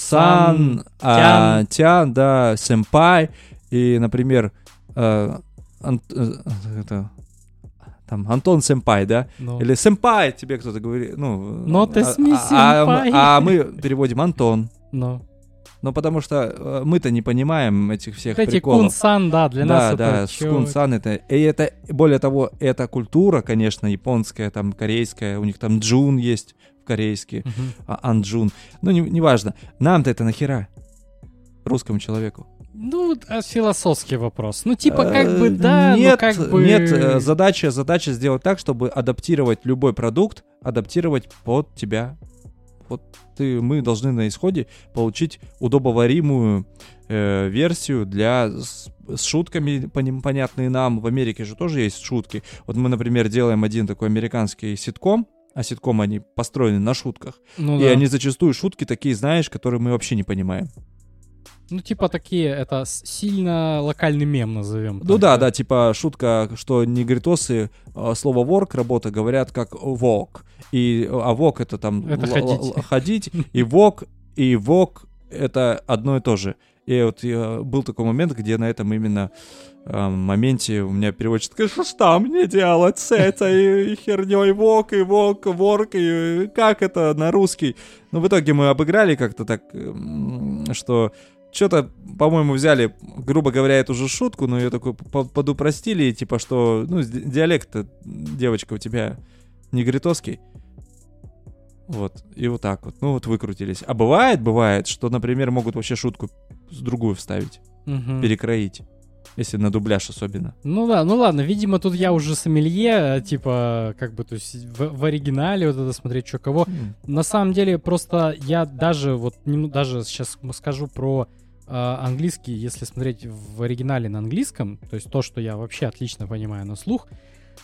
сан, а, тян, да, сэмпай. И, например, э, Ан- э, это, там Антон сэмпай, да, Ну, или сэмпай, тебе кто-то говорит, ну... Но ты а- сми, а, а, а мы переводим Антон. ну. Ну, потому что э, мы-то не понимаем этих всех Вот эти приколов. кун-сан, да, для да, нас да, это чё? скун-сан это... И это, более того, эта культура, конечно, японская, там, корейская, у них там джун есть Мгм. а, анджун. Ну, не- неважно. Нам-то это нахера? Русскому человеку. Ну, а, философский вопрос. Ну, типа, как бы, Э, да, нет, но как бы... Нет, э, задача, задача сделать так, чтобы адаптировать любой продукт, адаптировать под тебя. Вот ты, мы должны на исходе получить удобоваримую э, версию для с, с шутками поним- понятные нам. В Америке же тоже есть шутки. Вот мы, например, делаем один такой американский ситком, а ситком они построены на шутках. Ну, и да. они зачастую шутки такие, знаешь, которые мы вообще не понимаем. Ну, типа, такие, это сильно локальный мем назовем. Ну да, да, типа шутка, что негритосы э, слово work работа говорят как walk. И, а walk это там Это л- ходить. л- ходить, и walk, и walk это одно и то же. И вот я- был такой момент, где на этом именно э, моменте у меня переводчик такой, что там мне делать с этой херней walk и walk, work, и как это на русский? Ну, в итоге мы обыграли как-то так, что что-то, по-моему, взяли, грубо говоря, эту же шутку, но ее такой по- подупростили, типа, что, ну, диалект девочка у тебя негритовский. Вот, и вот так вот, ну вот выкрутились. А бывает, бывает, что, например, могут вообще шутку с другую вставить, Мгм. перекроить, если на дубляж особенно. Ну да, ну ладно, видимо, тут я уже сомелье, э, типа, как бы, то есть в, в оригинале вот это смотреть, что кого. На самом деле, просто я даже вот, даже сейчас скажу про э, английский, если смотреть в оригинале на английском, то есть то, что я вообще отлично понимаю на слух,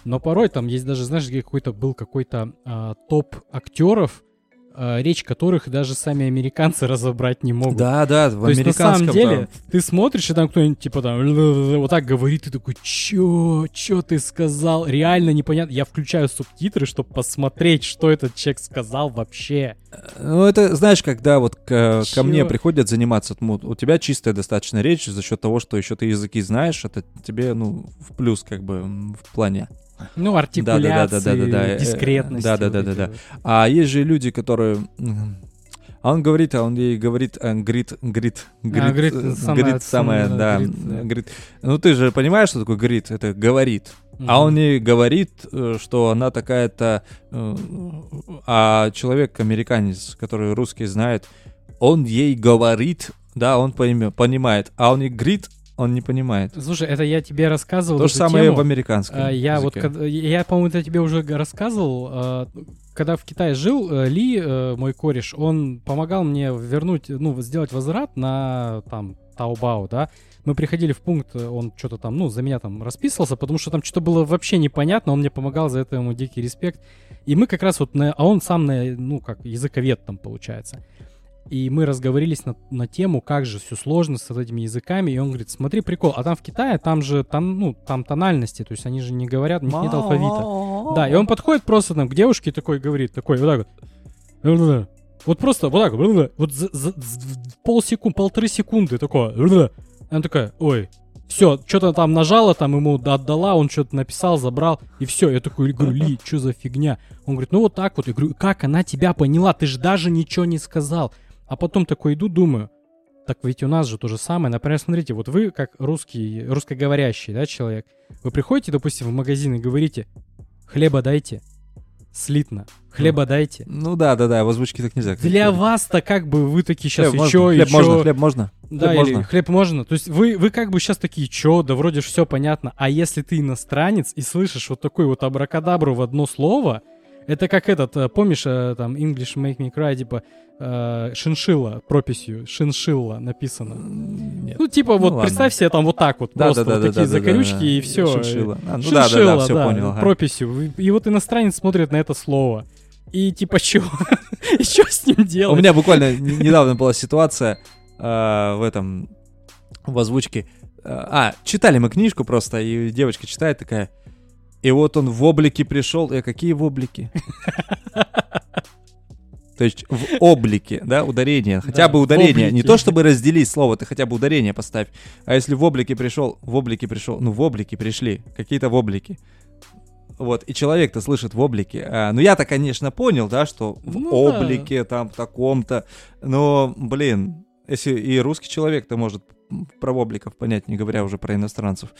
Но порой там есть даже, знаешь, какой-то был какой-то а, топ актеров, а, речь которых даже сами американцы разобрать не могут. Да, да, в То есть на самом деле там. ты смотришь, и там кто-нибудь типа там вот так говорит, ты такой, чё, чё ты сказал? Реально непонятно. Я включаю субтитры, чтобы посмотреть, что этот человек сказал вообще. Ну, это, знаешь, когда вот к- ко мне приходят заниматься, ну, у тебя чистая достаточно речь за счет того, что еще ты языки знаешь, это тебе, ну, в плюс, как бы, в плане. Ну, артикуляции. Э, дискретности. да-да-да-да-да. вот эти вот. А есть же люди, которые... А он говорит, а он ей говорит, а, говорит, говорит, говорит, говорит, э, самое- да, да. говорит. Ну ты же понимаешь, что такое говорит? Это говорит. А он ей говорит, э, что она такая-то... э, А человек, американец, который русский знает, он ей говорит, да, он понимает, а он ей говорит, он не понимает. Слушай, это я тебе рассказывал То же самое тему. в американском А, Я вот, языке. когда- я, по-моему, это тебе уже рассказывал. а, Когда в Китае жил, э, Ли, э, мой кореш, он помогал мне вернуть, ну, сделать возврат на там Таобао, да. Мы приходили в пункт, э, он что-то там, ну, за меня там расписывался, потому что там что-то было вообще непонятно, он мне помогал, за это ему дикий респект. И мы как раз вот, на, а он сам, на, ну, как языковед там получается. И мы разговорились на, на тему, как же все сложно с этими языками. И он говорит, смотри, прикол, а там в Китае, там же, там, ну, там тональности, то есть они же не говорят, у них нет алфавита. Да, и он подходит просто там к девушке и такой говорит, такой, вот так вот. Вот просто вот так вот, вот за, за- за полсекунды, полторы секунды такое. Она такая, ой, все, что-то там нажала, там ему отдала, он что-то написал, забрал, и все. Я такой говорю, Ли, что за фигня? Он говорит, ну вот так вот. Я говорю, как она тебя поняла? Ты же даже ничего не сказал. А потом такой иду, думаю, так ведь у нас же то же самое. Например, смотрите, вот вы как русский, русскоговорящий, да, человек, вы приходите, допустим, в магазин и говорите, хлеба дайте, слитно, хлеба дайте. Ну да, да, да, в озвучке так нельзя. Для вас-то как бы вы такие сейчас, Хлеб и можно, чё, и хлеб можно, чё? хлеб можно. Да, Хлеб или можно. хлеб можно. То есть вы, вы как бы сейчас такие, чё, да вроде ж все понятно. А если ты иностранец и слышишь вот такой вот абракадабру в одно слово, это как этот, э, помнишь, э, там, English Make Me Cry, типа, э, шиншилла, прописью, шиншилла написано. Нет. Ну, типа, вот ладно. представь себе там вот так вот, Да, просто да, вот да, такие да, да, закорючки да, и да. все. Шиншилла. А, ну да, да, да, всё понял, ага. прописью. И вот иностранец смотрит на это слово. И типа, чё? И что с ним У делать? меня буквально недавно была ситуация э, в этом, в озвучке. А, читали мы книжку просто, и девочка читает такая, и вот он в облике пришел. Я какие в облике? То есть в облике, да, ударение. Хотя Да, бы ударение. Не то, чтобы разделить слово, ты хотя бы ударение поставь. А если в облике пришел, в облике пришел, ну в облике пришли, какие-то в облике. Вот, и человек-то слышит в облике. А, ну, я-то, конечно, понял, да, что в Ну да. облике, там, в таком-то. Но, блин, если и русский человек-то может про обликов понять, не говоря уже про иностранцев.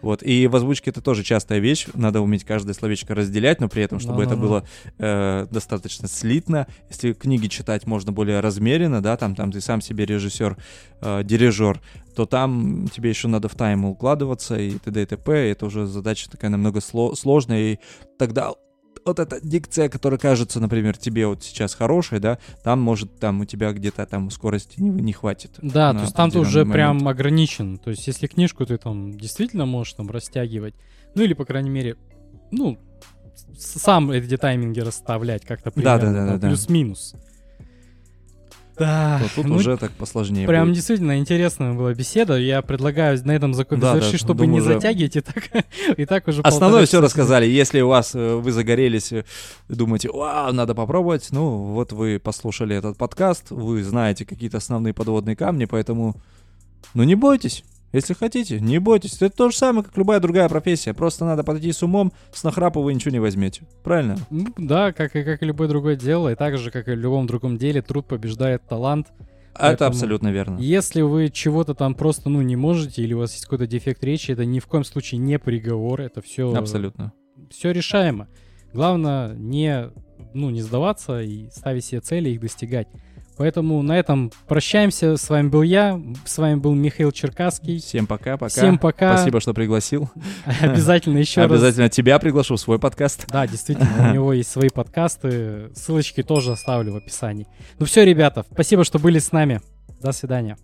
Вот, и в озвучке это тоже частая вещь. Надо уметь каждое словечко разделять, но при этом, чтобы это Да-да-да. было э, достаточно слитно. Если книги читать можно более размеренно, да, там, там ты сам себе режиссер, э, дирижер, то там тебе еще надо в тайм укладываться и т.д. и т.п. Это уже задача такая намного сло- сложная, и тогда вот эта дикция, которая кажется, например, тебе вот сейчас хорошей, да, там может там у тебя где-то там скорости не, не хватит. Да, то есть там ты уже момент. прям ограничен. То есть если книжку ты там действительно можешь там растягивать, ну или, по крайней мере, ну, сам эти тайминги расставлять как-то примерно, да, да, да, да. плюс-минус. Да, То тут ну, уже так посложнее Прям будет. действительно интересная была беседа. Я предлагаю на этом закон Да, да, завершить, чтобы думаю, не уже- затягивать и так, и так уже Основное все рассказали. Если у вас э, вы загорелись, э, думаете, вау, надо попробовать, ну вот вы послушали этот подкаст, вы знаете какие-то основные подводные камни, поэтому, ну не бойтесь. Если хотите, не бойтесь. Это то же самое, как любая другая профессия. Просто надо подойти с умом, с нахрапу вы ничего не возьмете. Правильно? Ну, да, как и, как и любое другое дело, и так же, как и в любом другом деле, труд побеждает талант. Это Поэтому- абсолютно верно. Если вы чего-то там просто, ну, не можете, или у вас есть какой-то дефект речи, это ни в коем случае не приговор, это все, Абсолютно. все решаемо. Главное не, ну, не сдаваться и ставить себе цели, их достигать. Поэтому на этом прощаемся. С вами был я, с вами был Михаил Черкасский. Всем пока-пока. Всем пока. Спасибо, что пригласил. Обязательно еще раз. Обязательно тебя приглашу в свой подкаст. Да, действительно, у него есть свои подкасты. Ссылочки тоже оставлю в описании. Ну все, ребята, спасибо, что были с нами. До свидания.